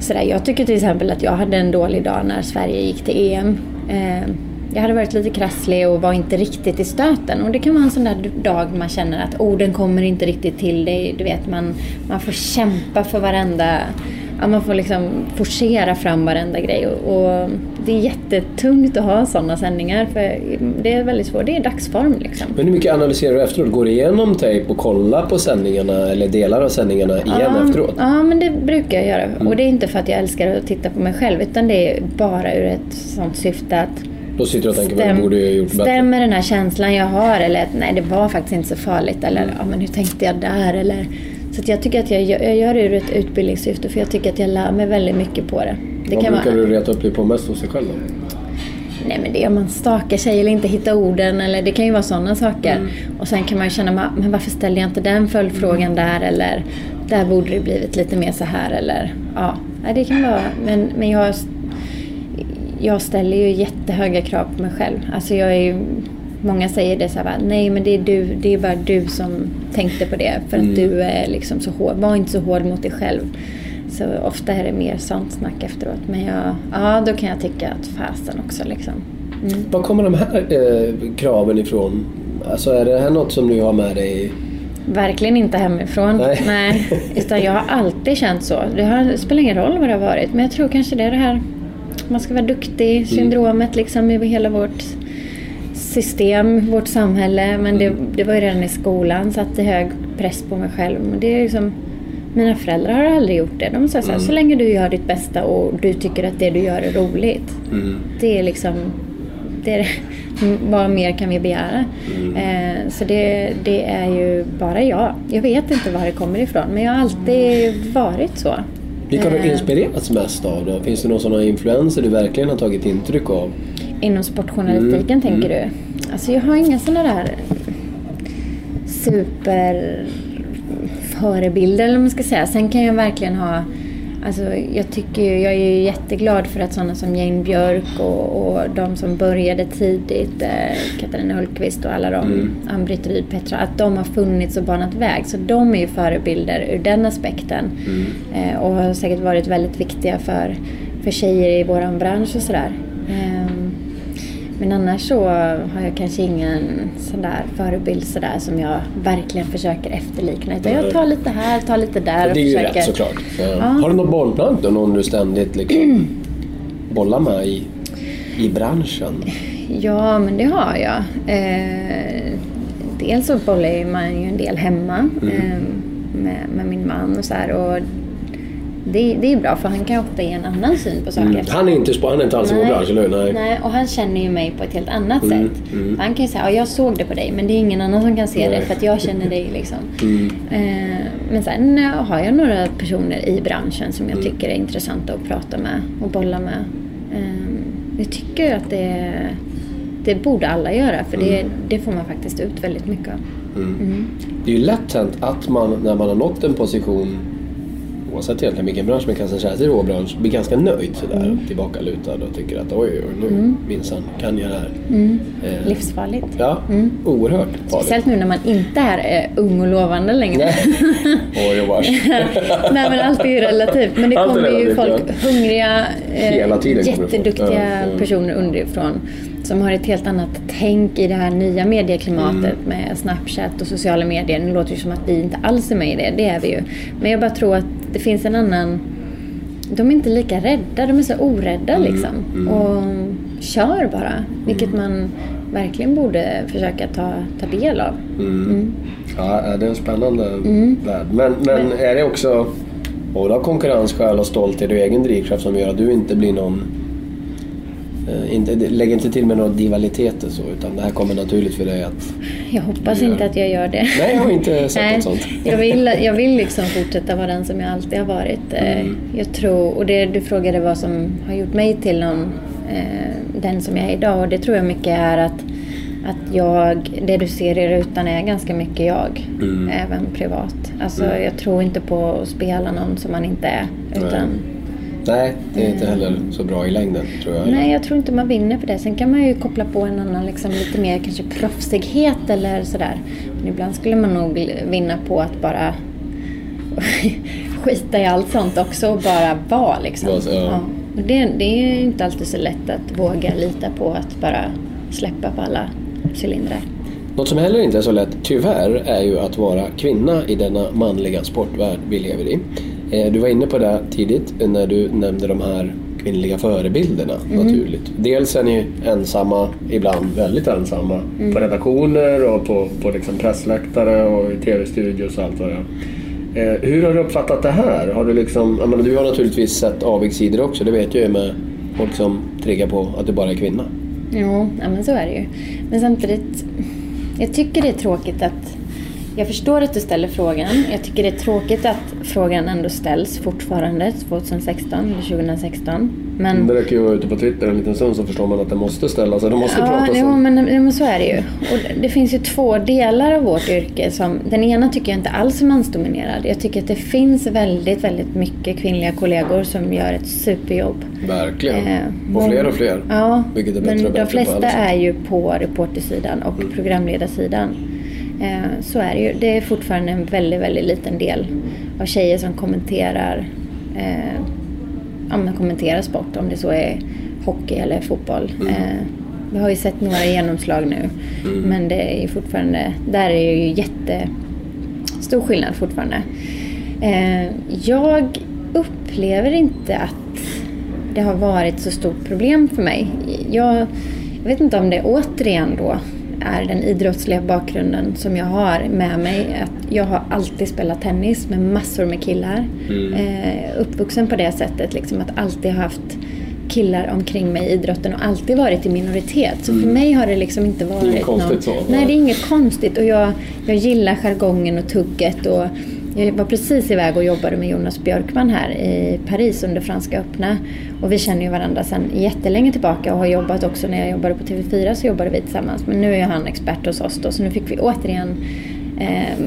Speaker 3: sådär. Jag tycker till exempel att jag hade en dålig dag när Sverige gick till EM. Eh, jag hade varit lite krasslig och var inte riktigt i stöten. Och det kan vara en sån där dag man känner att oh, orden kommer inte riktigt till dig. Du vet, man, man får kämpa för varenda... Ja, man får liksom forcera fram varenda grej. Och, och det är jättetungt att ha sådana sändningar för det är väldigt svårt. Det är dagsform liksom.
Speaker 2: Men hur mycket analyserar du efteråt? Går du igenom tejp och kollar på sändningarna eller delar av sändningarna igen
Speaker 3: ja,
Speaker 2: efteråt?
Speaker 3: Ja, men det brukar jag göra. Och det är inte för att jag älskar att titta på mig själv utan det är bara ur ett sånt syfte att
Speaker 2: Då sitter du och tänker, vad borde jag gjort bättre?
Speaker 3: stämmer den här känslan jag har eller att nej det var faktiskt inte så farligt eller ja men hur tänkte jag där eller så jag tycker att jag jag gör det ur ett utbildningssyfte för jag tycker att jag lär mig väldigt mycket på det. det
Speaker 2: Vad
Speaker 3: kan
Speaker 2: brukar
Speaker 3: vara,
Speaker 2: du reta upp dig på mest hos dig själv då?
Speaker 3: Nej men det är om man stakar sig eller inte hittar orden eller det kan ju vara sådana saker.
Speaker 2: Mm.
Speaker 3: Och sen kan man ju känna, "Ma- men varför ställde jag inte den följdfrågan
Speaker 2: Mm.
Speaker 3: där eller där borde det blivit lite mer så här eller ja, Nej, det kan vara, men, men jag, jag ställer ju jättehöga krav på mig själv. Alltså jag är ju, många säger det så här, nej men det är du, det är bara du som tänkte på det för att
Speaker 2: Mm.
Speaker 3: du är liksom så hård, var inte så hård mot dig själv. Så ofta är det mer sånt snack efteråt. Men jag, ja, då kan jag tycka att fasen också liksom. Mm.
Speaker 2: Var kommer de här eh, kraven ifrån? Alltså är det här något som du har med dig?
Speaker 3: Verkligen inte hemifrån.
Speaker 2: Nej. (laughs)
Speaker 3: Utan jag har alltid känt så. Det, har, det spelar ingen roll vad det har varit. Men jag tror kanske det är det här man ska vara duktig, syndromet liksom i hela vårt system, vårt samhälle. Men det, det var ju redan i skolan, satte hög press på mig själv. Men det är liksom, mina föräldrar har aldrig gjort det. De sa så här, så länge du gör ditt bästa och du tycker att det du gör är roligt. Det är liksom, det är, (laughs) vad mer kan vi begära? Eh, så det, det är ju bara jag. Jag vet inte var det kommer ifrån men jag har alltid varit så.
Speaker 2: Vilka har du
Speaker 3: Eh,
Speaker 2: inspirerats mest av då? Finns det några sådana influenser du verkligen har tagit intryck av?
Speaker 3: Inom sportjournalistiken tänker du? Alltså jag har inga sådana där super förebilder eller man ska säga. Sen kan jag verkligen ha Alltså, jag, tycker, jag är ju jätteglad för att sådana som Jane Björk och, och de som började tidigt, eh, Katarina Hultqvist och alla de, Ann-Britt Ryd, Petra, att de har funnits och banat väg. Så de är ju förebilder ur den aspekten. Eh, och har säkert varit väldigt viktiga för, för tjejer i våran bransch och sådär. Ehm, men annars så har jag kanske ingen sån där förebild sådär som jag verkligen försöker efterlikna. Utan jag tar lite här, tar lite där och
Speaker 2: Det är ju
Speaker 3: försöker...
Speaker 2: rätt såklart. Ja. Har du något bollplank då? Någon du ständigt liksom (clears throat) bollar med i, i branschen?
Speaker 3: Ja, men det har jag. Eh, dels så bollar man ju en del hemma
Speaker 2: Mm.
Speaker 3: eh, med, med min man och så här. Och det, det är bra för han kan ofta ge en annan syn på saker.
Speaker 2: Mm. Han är inte, han är inte alls i vår bransch, eller hur? Nej.
Speaker 3: Nej, och han känner ju mig på ett helt annat
Speaker 2: Mm,
Speaker 3: sätt. Han kan ju säga, ja jag såg det på dig men det är ingen annan som kan se
Speaker 2: Nej. Mm.
Speaker 3: det för att jag känner dig liksom. (laughs) Eh, men sen eh, har jag några personer i branschen som
Speaker 2: Mm.
Speaker 3: jag tycker är intressanta att prata med och bolla med. Eh, jag tycker att det, det borde alla göra för det,
Speaker 2: Mm.
Speaker 3: det får man faktiskt ut väldigt mycket av.
Speaker 2: Det är ju lätt hänt att man när man har nått en position oavsett egentligen vilken bransch, men kanske särskilt i vår bransch, blir ganska nöjd sådär.
Speaker 3: Mm.
Speaker 2: Tillbakalutad och tycker att oj, oj, nu minsann kan jag det här. Eh,
Speaker 3: Livsfarligt.
Speaker 2: Ja, oerhört farligt.
Speaker 3: Mm. Speciellt nu när man inte är eh, ung och lovande längre. (laughs)
Speaker 2: Oj, och vars. (laughs)
Speaker 3: Nej men allt är ju relativt. Men det kommer ju folk,
Speaker 2: ja.
Speaker 3: hungriga,
Speaker 2: folk.
Speaker 3: jätteduktiga
Speaker 2: ja.
Speaker 3: personer underifrån. Som har ett helt annat tänk i det här nya medieklimatet
Speaker 2: Mm.
Speaker 3: med Snapchat och sociala medier. Nu låter det som att vi inte alls är med i det, det är vi ju. Men jag bara tror att det finns en annan... De är inte lika rädda, de är så orädda
Speaker 2: Mm,
Speaker 3: liksom. Och kör bara. Vilket man verkligen borde försöka ta, ta del av.
Speaker 2: Ja, det är en spännande
Speaker 3: Mm.
Speaker 2: värld. Men, men är det också både av konkurrensskäl och stolthet och egen drivkraft som gör att du inte blir någon... Eh, inte, lägg inte till med några divaliteter så, utan det här kommer naturligt för dig att...
Speaker 3: Jag hoppas
Speaker 2: Ja.
Speaker 3: inte att jag gör det.
Speaker 2: Nej, jag har inte (laughs)
Speaker 3: Nej,
Speaker 2: något sånt.
Speaker 3: Jag vill, (laughs) jag vill liksom fortsätta vara den som jag alltid har varit. Eh,
Speaker 2: Mm.
Speaker 3: Jag tror, och det du frågade vad som har gjort mig till någon, eh, den som jag är idag. Och det tror jag mycket är att, att jag, det du ser i rutan är ganska mycket jag.
Speaker 2: Mm.
Speaker 3: Även privat. Alltså jag tror inte på att spela någon som man inte är. Utan,
Speaker 2: Nej, det är inte heller så bra i längden, tror jag.
Speaker 3: Nej, jag tror inte man vinner på det. Sen kan man ju koppla på en annan liksom, lite mer kanske proffsighet eller sådär. Men ibland skulle man nog vinna på att bara (laughs) skita i allt sånt också och bara vara liksom.
Speaker 2: Vara så, ja.
Speaker 3: Och Det, det är ju inte alltid så lätt att våga lita på att bara släppa på alla cylindrar.
Speaker 2: Något som heller inte är så lätt, tyvärr, är ju att vara kvinna i denna manliga sportvärld vi lever i. Eh, Du var inne på det tidigt när du nämnde de här kvinnliga förebilderna naturligt. Dels är ni ensamma, ibland väldigt ensamma, på redaktioner och på, på liksom pressläktare och i tv-studios och allt vad det är. Eh, Hur har du uppfattat det här? Har du, liksom, menar, du har naturligtvis sett avigsidor också, det vet jag ju med folk som triggar på att du bara är kvinna.
Speaker 3: Ja, men så är det ju. Men samtidigt, jag tycker det är tråkigt att... Jag förstår att du ställer frågan. Jag tycker det är tråkigt att frågan ändå ställs fortfarande 2016 eller 2016. Men...
Speaker 2: Det räcker ju att vara ute på Twitter en liten stund så förstår man att det måste ställas. Det måste
Speaker 3: Ja,
Speaker 2: pratas
Speaker 3: jo,
Speaker 2: om.
Speaker 3: men, men så är det ju. Och det- finns ju två delar av vårt yrke. Som, den ena tycker jag inte alls är mansdominerad. Jag tycker att det finns väldigt, väldigt mycket kvinnliga kollegor som gör ett superjobb.
Speaker 2: Verkligen.
Speaker 3: Eh,
Speaker 2: och fler och fler.
Speaker 3: Ja,
Speaker 2: Vilket är bättre
Speaker 3: men
Speaker 2: och bättre
Speaker 3: de flesta.
Speaker 2: Mm.
Speaker 3: är ju på reportersidan och programledarsidan. Eh, så är det ju. Det är fortfarande en väldigt, väldigt liten del av tjejer som kommenterar, eh, ja, men kommenterar sport, om det så är hockey eller fotboll.
Speaker 2: Mm.
Speaker 3: Eh, vi har ju sett några genomslag nu, men det är ju fortfarande, där är det ju jättestor skillnad fortfarande. Eh, jag upplever inte att det har varit så stort problem för mig. Jag, jag vet inte om det återigen då är den idrottsliga bakgrunden som jag har med mig. Att jag har alltid spelat tennis med massor med killar. Eh, uppvuxen på det sättet, liksom att alltid ha haft killar omkring mig i idrotten och alltid varit i minoritet. Så för mig har det liksom inte varit
Speaker 2: Inget konstigt så,
Speaker 3: Nej,
Speaker 2: nej.
Speaker 3: det är inget konstigt och jag, jag gillar jargongen och tugget och jag var precis iväg och jobbade med Jonas Björkman här i Paris under Franska öppna. Och vi känner ju varandra sedan jättelänge tillbaka och har jobbat också när jag jobbade på TV4 så jobbade vi tillsammans. Men nu är han expert hos oss då så nu fick vi återigen eh,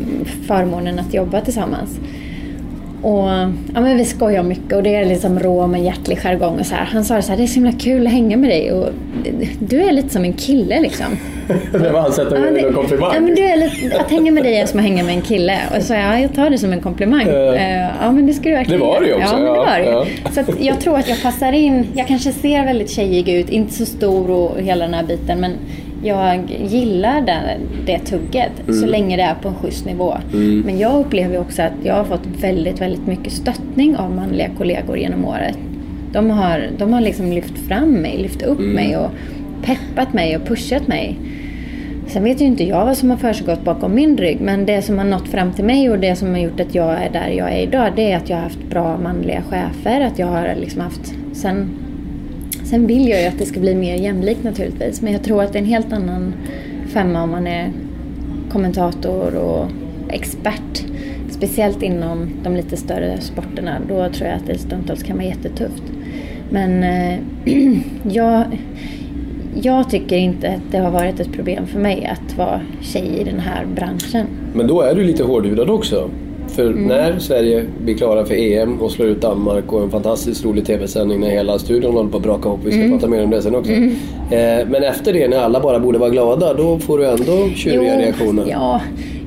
Speaker 3: förmånen att jobba tillsammans. Och ja, men vi skojar mycket och det är liksom rå med hjärtlig jargong och så här. Han sa så här, det är så himla kul att hänga med dig och du är lite som en kille liksom. (laughs)
Speaker 2: det var hans sätt att
Speaker 3: Ja, det-
Speaker 2: en komplimang.
Speaker 3: Ja, men du är lite, att hänga med dig är som att hänga med en kille. Och så ja, jag tar det som en komplimang.
Speaker 2: Ja.
Speaker 3: Eh, men det ska du verkligen
Speaker 2: Det var det ju också,
Speaker 3: Ja, men det var det
Speaker 2: ja.
Speaker 3: Så att jag tror att jag passar in. Jag kanske ser väldigt tjejig ut, inte så stor och hela den här biten. Men jag gillar det, det tugget
Speaker 2: Mm.
Speaker 3: så länge det är på en schysst nivå. Men jag upplever också att jag har fått väldigt, väldigt mycket stöttning av manliga kollegor genom året. De har, de har liksom lyft fram mig, lyft upp
Speaker 2: Mm.
Speaker 3: mig och peppat mig och pushat mig. Sen vet ju inte jag vad som har försiggått bakom min rygg men det som har nått fram till mig och det som har gjort att jag är där jag är idag det är att jag har haft bra manliga chefer. Att jag har liksom haft... Sen, sen vill jag ju att det ska bli mer jämlikt naturligtvis men jag tror att det är en helt annan femma om man är kommentator och expert. Speciellt inom de lite större sporterna. Då tror jag att det stundtals kan vara jättetufft. Men eh, (clears throat) jag, jag tycker inte att det har varit ett problem för mig att vara tjej i den här branschen.
Speaker 2: Men då är du lite hårdhudad också. För
Speaker 3: Mm.
Speaker 2: när Sverige blir klara för EM och slår ut Danmark och en fantastiskt rolig TV-sändning när hela studion håller på att braka ihop. Vi ska
Speaker 3: Mm.
Speaker 2: prata mer om det sen också. Eh, men efter det när alla bara borde vara glada, då får du ändå tjuriga reaktioner.
Speaker 3: Ja,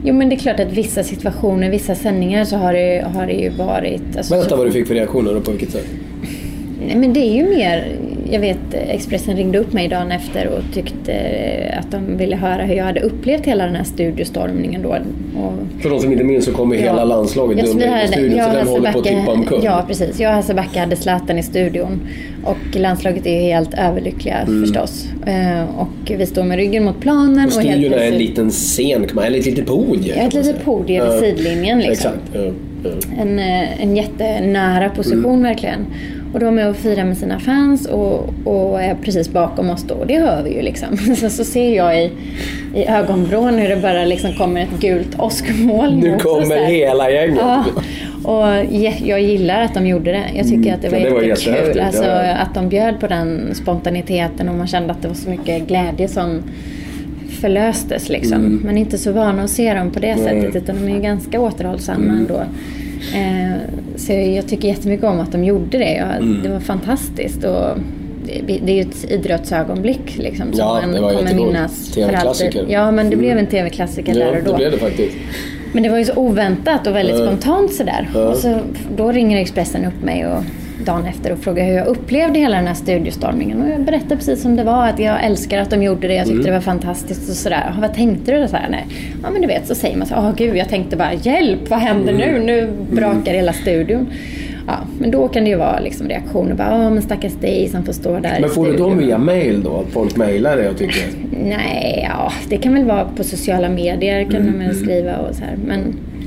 Speaker 3: jo men det är klart att vissa situationer, vissa sändningar så har det, har det ju varit... Alltså,
Speaker 2: Berätta
Speaker 3: så,
Speaker 2: vad du fick för reaktioner och på vilket sätt.
Speaker 3: Nej men det är ju mer, jag vet Expressen ringde upp mig dagen efter och tyckte att de ville höra hur jag hade upplevt hela den här studiostormningen då. Och
Speaker 2: För de som inte minns så kommer hela landslaget
Speaker 3: Ja, vi
Speaker 2: dundra in i studion
Speaker 3: jag
Speaker 2: så
Speaker 3: och
Speaker 2: den håller på att tippa omkull.
Speaker 3: Ja, precis. Jag och Hasse Backe hade Zlatan i studion. Och landslaget är ju helt överlyckliga förstås. Eh, och vi står med ryggen mot planen.
Speaker 2: Och
Speaker 3: Och
Speaker 2: studion
Speaker 3: helt
Speaker 2: är en liten scen, eller ett litet podium.
Speaker 3: Ja, ett litet podium vid
Speaker 2: Ja.
Speaker 3: sidlinjen liksom.
Speaker 2: Exakt. Ja, ja.
Speaker 3: En, eh, en jättenära position
Speaker 2: Mm.
Speaker 3: verkligen. Och de är och firar med sina fans och, och är precis bakom oss då. Och det hör vi ju liksom. (laughs) Sen så ser jag i, i ögonvrån hur det bara liksom kommer ett gult åskmoln
Speaker 2: Nu kommer hela gänget.
Speaker 3: Ja, och jag gillar att de gjorde det. Jag tycker att det var
Speaker 2: Mm. Ja, det var
Speaker 3: jättekul. Alltså. Att de bjöd på den spontaniteten och man kände att det var så mycket glädje som förlöstes. Liksom. Man är inte så vana att se dem på det
Speaker 2: Mm. Nej.
Speaker 3: sättet utan de är ju ganska återhållsamma ändå. Eh, så jag tycker jättemycket om att de gjorde det. Jag,
Speaker 2: Mm.
Speaker 3: Det var fantastiskt. Och det, det är ju ett idrottsögonblick liksom, som
Speaker 2: Ja,
Speaker 3: man kommer minnas.
Speaker 2: TV-klassiker.
Speaker 3: Ja, men det blev en tv-klassiker
Speaker 2: Ja,
Speaker 3: där och då.
Speaker 2: det blev det faktiskt.
Speaker 3: Men det var ju så oväntat och väldigt
Speaker 2: Ja.
Speaker 3: spontant sådär.
Speaker 2: Ja.
Speaker 3: Och så, då ringer Expressen upp mig och dagen efter och frågar hur jag upplevde hela den här studiostormningen. Och jag berättade precis som det var, att jag älskar att de gjorde det. Jag tyckte
Speaker 2: Mm.
Speaker 3: det var fantastiskt och sådär. "Ja, Vad tänkte du? Så här, nej. Ja men du vet, så säger man så åh gud, jag tänkte bara hjälp, vad händer
Speaker 2: Mm.
Speaker 3: nu? Nu brakar hela studion. Ja, men då kan det ju vara liksom reaktioner bara, ja men stackars dig som får stå där
Speaker 2: Men får du
Speaker 3: studion."
Speaker 2: dem via mail då? Att folk mailar dig och tycker...
Speaker 3: Nej, ja, det kan väl vara på sociala medier kan
Speaker 2: Mm,
Speaker 3: de väl skriva och så här. Men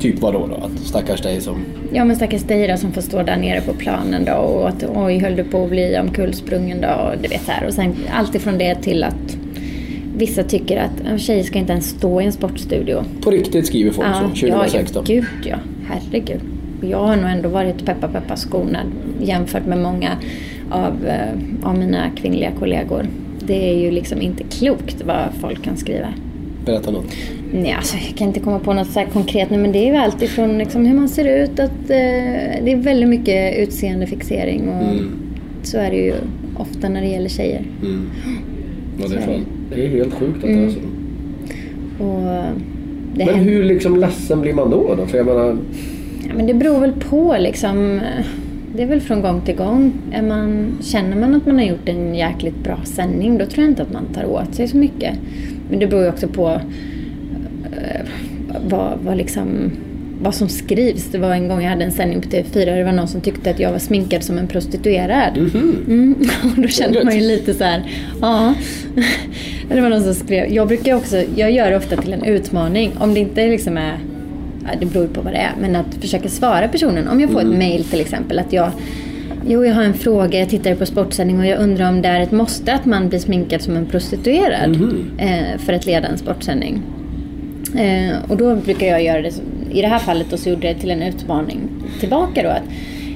Speaker 2: Typ vadå då? Att stackars dig som...
Speaker 3: Ja men stackars dig då som får stå där nere på planen då och att oj höll du på att bli omkullsprungen då och du vet så här. Och sen allt ifrån det till att vissa tycker att en tjej ska inte ens stå i en sportstudio.
Speaker 2: På riktigt skriver folk så, 2016.
Speaker 3: Ja, gud ja. Herregud. Jag har nog ändå varit peppa peppa skonad jämfört med många av, eh, av mina kvinnliga kollegor. Det är ju liksom inte klokt vad folk kan skriva.
Speaker 2: Berätta något.
Speaker 3: Nej, alltså, jag kan inte komma på något så här konkret nu, men det är ju allt ifrån liksom hur man ser ut, att eh, det är väldigt mycket utseendefixering och
Speaker 2: Mm.
Speaker 3: så är det ju ofta när det gäller tjejer.
Speaker 2: Mm. Ja, det, är fan, det är helt sjukt att det
Speaker 3: Mm.
Speaker 2: är så.
Speaker 3: Och det,
Speaker 2: Men hur liksom ledsen blir man då? då? För jag menar,
Speaker 3: ja, men det beror väl på liksom. Det är väl från gång till gång. Är man, känner man att man har gjort en jäkligt bra sändning då tror jag inte att man tar åt sig så mycket. Men det beror ju också på eh, vad, vad, liksom, vad som skrivs. Det var en gång jag hade en sändning på TV4 det var någon som tyckte att jag var sminkad som en prostituerad. Mm. (laughs) Och då kände man ju lite så här, ja. (laughs) Det var någon som skrev, jag brukar också, jag gör det ofta till en utmaning. Om det inte liksom är, det beror på vad det är, men att försöka svara personen. Om jag får ett mail till exempel att jag Jo, jag har en fråga. Jag tittar på sportsändning och jag undrar om det är ett måste att man blir sminkad som en prostituerad eh, för att leda en sportsändning. Eh, och då brukar jag göra det, i det här fallet då så gjorde jag det till en utmaning tillbaka då att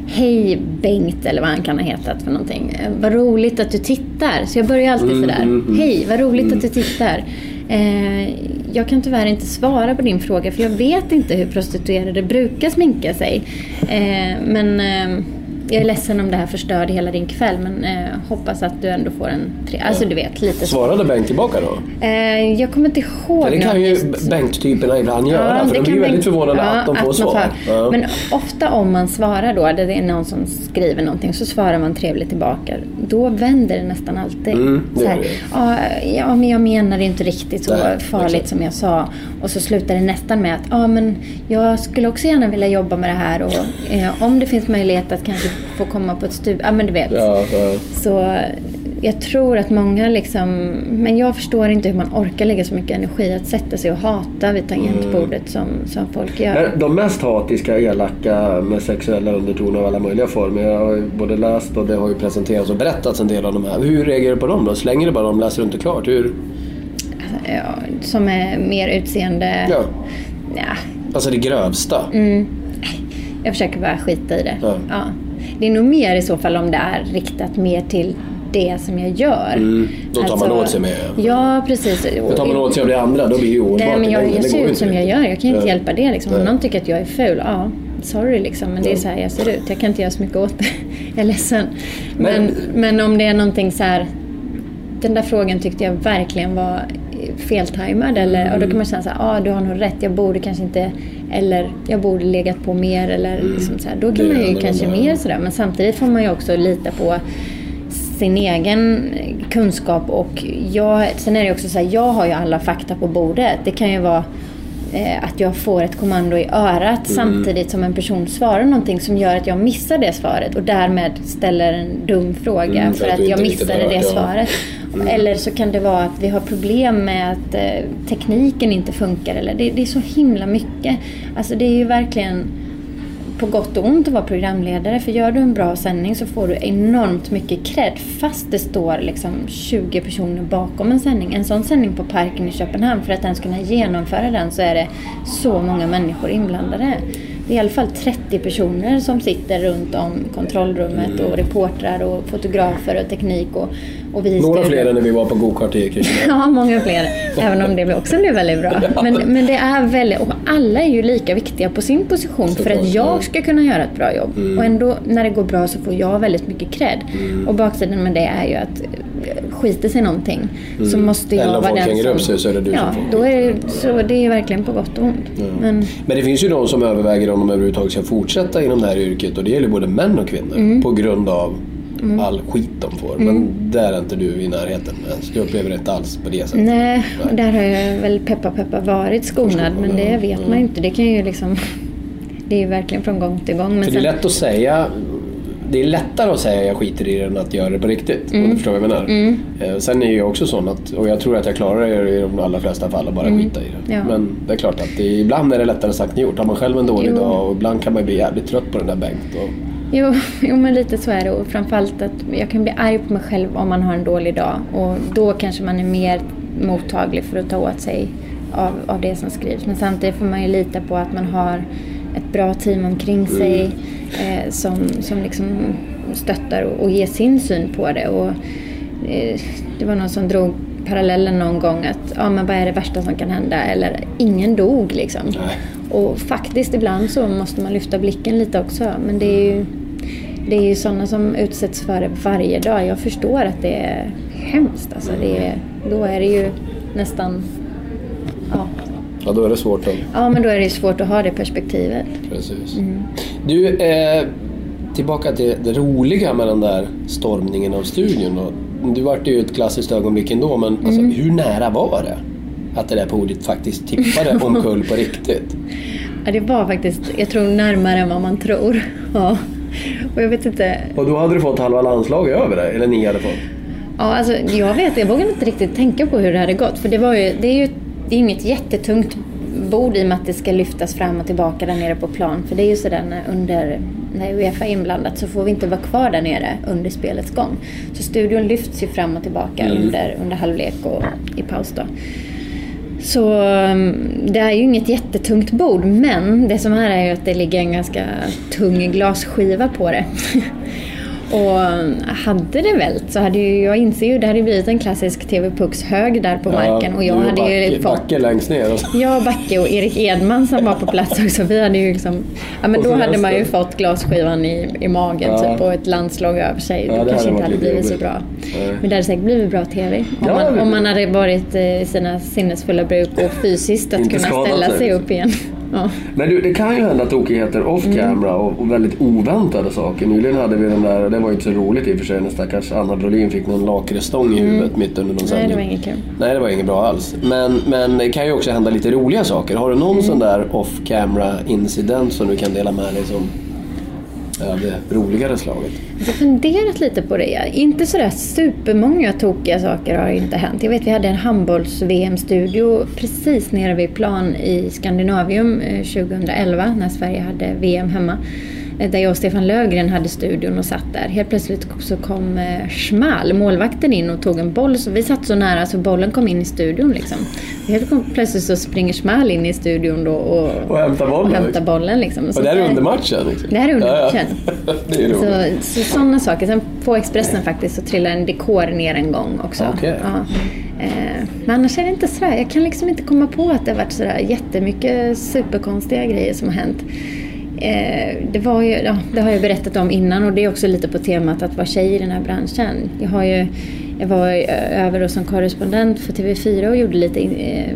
Speaker 3: Hej Bengt eller vad han kan ha hetat för någonting. Eh, vad roligt att du tittar. Så jag börjar alltid sådär. Hej, vad roligt att du tittar. Eh, jag kan tyvärr inte svara på din fråga för jag vet inte hur prostituerade brukar sminka sig. Eh, men eh, jag är ledsen om det här förstörde hela din kväll men eh, hoppas att du ändå får en tre... Alltså du vet, lite så.
Speaker 2: svarade Bengt tillbaka då?
Speaker 3: Eh, jag kommer inte ihåg
Speaker 2: För det kan ju Bengt-typerna ibland göra.
Speaker 3: Ja,
Speaker 2: för de blir väldigt förvånade
Speaker 3: ja,
Speaker 2: att de får svar. Ja.
Speaker 3: Men ofta om man svarar då, det är någon som skriver någonting, så svarar man trevligt tillbaka. Då vänder det nästan alltid.
Speaker 2: Mm, det
Speaker 3: så här,
Speaker 2: det.
Speaker 3: ja, ja, men jag menar det inte riktigt så
Speaker 2: Nej,
Speaker 3: farligt
Speaker 2: exakt.
Speaker 3: som jag sa. Och så slutar det nästan med att ja, men jag skulle också gärna vilja jobba med det här och eh, om det finns möjlighet att kanske få komma på ett studie, ja men du vet.
Speaker 2: Ja, ja.
Speaker 3: Så jag tror att många liksom, men jag förstår inte hur man orkar lägga så mycket energi att sätta sig och hata vid tangentbordet som, som folk gör.
Speaker 2: Men De mest hatiska, elaka med sexuella undertoner av alla möjliga former. Jag har ju både läst och det har ju presenterats och berättats en del av de här. Hur reagerar du på dem då? Slänger du bara dem, läser du inte klart? Hur?
Speaker 3: Ja, som är mer utseende...
Speaker 2: Ja.
Speaker 3: Ja,
Speaker 2: Alltså det grövsta.
Speaker 3: jag försöker bara skita i det.
Speaker 2: Ja.
Speaker 3: Ja. Det är nog mer i så fall om det är riktat mer till det som jag gör.
Speaker 2: Mm, då tar man åt sig med.
Speaker 3: Ja, precis.
Speaker 2: Då tar man åt sig av det andra, då blir det ohållbart.
Speaker 3: Nej, men jag, jag ser ut som jag gör. Jag kan inte
Speaker 2: Ja.
Speaker 3: hjälpa det. Liksom. Om någon tycker att jag är ful, ja, sorry liksom. Men det är så här jag ser ut. Jag kan inte göra så mycket åt det. (laughs) Jag är ledsen. Men,
Speaker 2: Men-
Speaker 3: men, om det är någonting så här... Den där frågan tyckte jag verkligen var feltajmad. Eller, och då kan man känna så här, ah, du har nog rätt. Jag borde kanske inte... Eller jag borde legat på mer. Eller liksom så här. Då
Speaker 2: Mm. Det
Speaker 3: kan
Speaker 2: är
Speaker 3: man ju kanske mer sådär. Men samtidigt får man ju också lita på sin egen kunskap och jag, sen är det också så här, jag har ju alla fakta på bordet. Det kan ju vara att jag får ett kommando i örat
Speaker 2: Mm.
Speaker 3: samtidigt som en person svarar någonting som gör att jag missar det svaret och därmed ställer en dum fråga
Speaker 2: Mm,
Speaker 3: för, att,
Speaker 2: du
Speaker 3: jag missade det
Speaker 2: ja.
Speaker 3: svaret. Eller så kan det vara att vi har problem med att eh, tekniken inte funkar. Eller det, det är så himla mycket. Alltså det är ju verkligen på gott och ont att vara programledare. För gör du en bra sändning så får du enormt mycket cred fast det står liksom 20 personer bakom en sändning. En sån sändning på Parken i Köpenhamn, för att ens kunna genomföra den så är det så många människor inblandade. Det är i alla fall 30 personer som sitter runt om kontrollrummet och reportrar och fotografer och teknik och, och vi
Speaker 2: Några fler än när vi var på gokart i Kristinehamn. (laughs)
Speaker 3: Ja, många fler. Även om det också blev väldigt bra. (laughs) Men, men det är väldigt, och alla är ju lika viktiga på sin position för att
Speaker 2: ja.
Speaker 3: jag ska kunna göra ett bra jobb. Och ändå när det går bra så får jag väldigt mycket cred. Och baksidan med det är ju att skiter sig någonting så måste jag
Speaker 2: Eller om
Speaker 3: vara
Speaker 2: folk
Speaker 3: den
Speaker 2: hänger
Speaker 3: som...
Speaker 2: upp sig så är det du
Speaker 3: ja,
Speaker 2: som får
Speaker 3: då är det, så det är verkligen på gott och ont. Men,
Speaker 2: Men det finns ju de som överväger om de överhuvudtaget ska fortsätta inom det här yrket och det gäller både män och kvinnor
Speaker 3: Mm.
Speaker 2: på grund av all skit de får. Men där är inte du i närheten ens. Du upplever det inte alls på det sättet.
Speaker 3: nej, och där har jag väl peppa peppa varit skonad. Men det vet man ju inte. Det kan ju liksom... Det är verkligen från gång till gång. Men
Speaker 2: För det är
Speaker 3: sen-
Speaker 2: lätt att säga det är lättare att säga jag skiter i det än att göra det på riktigt.
Speaker 3: Mm.
Speaker 2: Om du förstår vad jag menar. Eh, Sen är jag också sån att, och jag tror att jag klarar det i de allra flesta fall, att bara skita i det.
Speaker 3: Mm. Ja.
Speaker 2: Men det är klart att det, ibland är det lättare sagt än gjort. Har man själv en dålig
Speaker 3: Jo.
Speaker 2: dag och ibland kan man bli jävligt trött på den där Bengt. Och,
Speaker 3: Jo, jo, men lite så är det. Och framförallt att jag kan bli arg på mig själv om man har en dålig dag. Och då kanske man är mer mottaglig för att ta åt sig av, av det som skrivs. Men samtidigt får man ju lita på att man har ett bra team omkring sig eh, som, som liksom stöttar och, och ger sin syn på det. Och, eh, det var någon som drog parallellen någon gång att ja, men vad är det värsta som kan hända? Eller ingen dog liksom.
Speaker 2: Nej.
Speaker 3: Och faktiskt ibland så måste man lyfta blicken lite också. Men det är ju, det är ju sådana som utsätts för det varje dag. Jag förstår att det är hemskt. Alltså det är, då är det ju nästan... Ja.
Speaker 2: då är det svårt. Då.
Speaker 3: ja, men då är det svårt att ha det perspektivet.
Speaker 2: Precis. Du, eh, tillbaka till det roliga med den där stormningen av studion. Då. Du vart ju ett klassiskt ögonblick ändå, men alltså, hur nära var det? Att det där podiet faktiskt tippade (laughs) omkull på riktigt.
Speaker 3: Ja, det var faktiskt, jag tror närmare än vad man tror. Ja. Och jag vet inte,
Speaker 2: Och då hade du fått halva landslaget över dig, eller ni hade fått.
Speaker 3: Ja, alltså, jag vet, jag vågar inte riktigt tänka på hur det hade gått. För det, var ju, det är ju det är inget jättetungt bord i och med att det ska lyftas fram och tillbaka där nere på plan. För det är ju sådär när, under, när Uefa är inblandat så får vi inte vara kvar där nere under spelets gång. Så studion lyfts ju fram och tillbaka under, under halvlek och i paus då. Så um, det är ju inget jättetungt bord men det som är är ju att det ligger en ganska tung glasskiva på det. (laughs) Och hade det vält så hade ju, jag inser ju, det hade blivit en klassisk TV Pucks hög där på marken och jag hade ju
Speaker 2: Backe,
Speaker 3: fått
Speaker 2: Backe längst ner. Alltså.
Speaker 3: jag, Backe och Erik Edman som var på plats också, vi hade ju liksom... Ja men
Speaker 2: Och
Speaker 3: då hade man ju fått glasskivan i, i magen
Speaker 2: Ja.
Speaker 3: typ och ett landslag över sig.
Speaker 2: Ja,
Speaker 3: det,
Speaker 2: det
Speaker 3: kanske inte hade blivit så bra.
Speaker 2: Nej.
Speaker 3: Men det hade säkert blivit bra TV. Om,
Speaker 2: Ja,
Speaker 3: man, om man hade varit eh, i sina sinnesfulla bruk och fysiskt att kunna ställa
Speaker 2: sig,
Speaker 3: upp igen. Ja.
Speaker 2: Men du, det kan ju hända tokigheter off
Speaker 3: Mm.
Speaker 2: camera och, och väldigt oväntade saker. Nyligen hade vi den där, det var ju inte så roligt i och för sig, när stackars Anna Brolin fick någon lakritsstång i huvudet mitt under någon
Speaker 3: Mm. Nej,
Speaker 2: sändning.
Speaker 3: det var inget kul.
Speaker 2: Nej, det var inget bra alls. Men, men det kan ju också hända lite roliga saker. Har du någon
Speaker 3: Mm.
Speaker 2: sån där off camera incident som du kan dela med dig som av det roligare slaget.
Speaker 3: Jag har funderat lite på det. Inte sådär supermånga tokiga saker har inte hänt. Jag vet vi hade en handbolls-VM-studio precis nere vid plan i Skandinavium eh, 2011 när Sverige hade VM hemma. Eh, Där jag och Stefan Löfgren hade studion och satt där. Helt plötsligt så kom eh, Schmal, målvakten, in och tog en boll. Så vi satt så nära så bollen kom in i studion liksom. Helt plötsligt så springer Schmal in i studion då och,
Speaker 2: Och hämtar bollen,
Speaker 3: och hämtar
Speaker 2: liksom.
Speaker 3: bollen liksom. Så
Speaker 2: Och det här är under matchen? Liksom.
Speaker 3: Det här är under
Speaker 2: Ja, ja.
Speaker 3: matchen. (laughs)
Speaker 2: är roligt.
Speaker 3: Så, så sådana saker. Sen på Expressen faktiskt så trillar en dekor ner en gång också.
Speaker 2: Okej.
Speaker 3: Ja. Eh, men annars är det inte sådär. Jag kan liksom inte komma på att det har varit sådär jättemycket superkonstiga grejer som har hänt. Eh, det, var ju, ja, det har jag berättat om innan och det är också lite på temat att vara tjej i den här branschen. Jag, har ju, jag var över som korrespondent för TV4 och gjorde lite in, eh,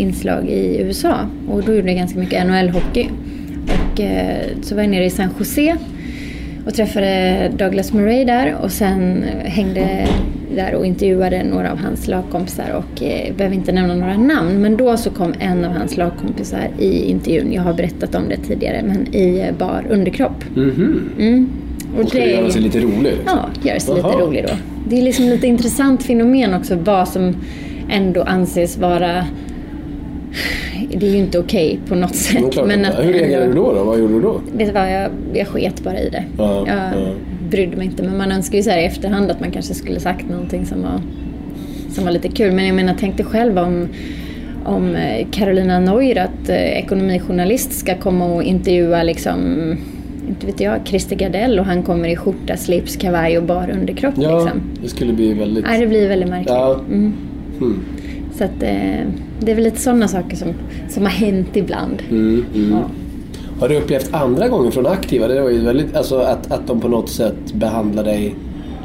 Speaker 3: inslag i USA. Och då gjorde jag ganska mycket NHL-hockey. Och eh, så var jag nere i San Jose och träffade Douglas Murray där och sen hängde där och intervjuade några av hans lagkompisar och eh, behöver inte nämna några namn men då så kom en av hans lagkompisar i intervjun, jag har berättat om det tidigare, men i bar underkropp.
Speaker 2: Mhm.
Speaker 3: Mm. Och
Speaker 2: Och skulle göra sig lite rolig. Liksom.
Speaker 3: Ja, göra sig lite rolig då. Det är liksom lite intressant fenomen också vad som ändå anses vara det är ju inte okej på något sätt.
Speaker 2: Men klart,
Speaker 3: men
Speaker 2: inte.
Speaker 3: att
Speaker 2: Hur reagerade du då, då? Vad gjorde du då?
Speaker 3: Vet du vad, jag, jag sket bara i det.
Speaker 2: Ja,
Speaker 3: jag
Speaker 2: ja.
Speaker 3: brydde mig inte. Men man önskar ju så här i efterhand att man kanske skulle sagt någonting som var, som var lite kul. Men jag menar, tänk dig själv om, om eh, Carolina Neurath, eh, ekonomijournalist, ska komma och intervjua liksom, inte vet jag, Christer Gardell och han kommer i skjorta, slips, kavaj och bar underkropp
Speaker 2: Ja,
Speaker 3: liksom.
Speaker 2: det skulle bli väldigt...
Speaker 3: Nej, det blir väldigt märkligt.
Speaker 2: Ja.
Speaker 3: Mm.
Speaker 2: Hmm.
Speaker 3: Så att, eh, det är väl lite sådana saker som, som har hänt ibland.
Speaker 2: Mm, mm.
Speaker 3: Ja.
Speaker 2: Har du upplevt andra gånger från aktiva? Det var ju väldigt, alltså att, att de på något sätt behandlar dig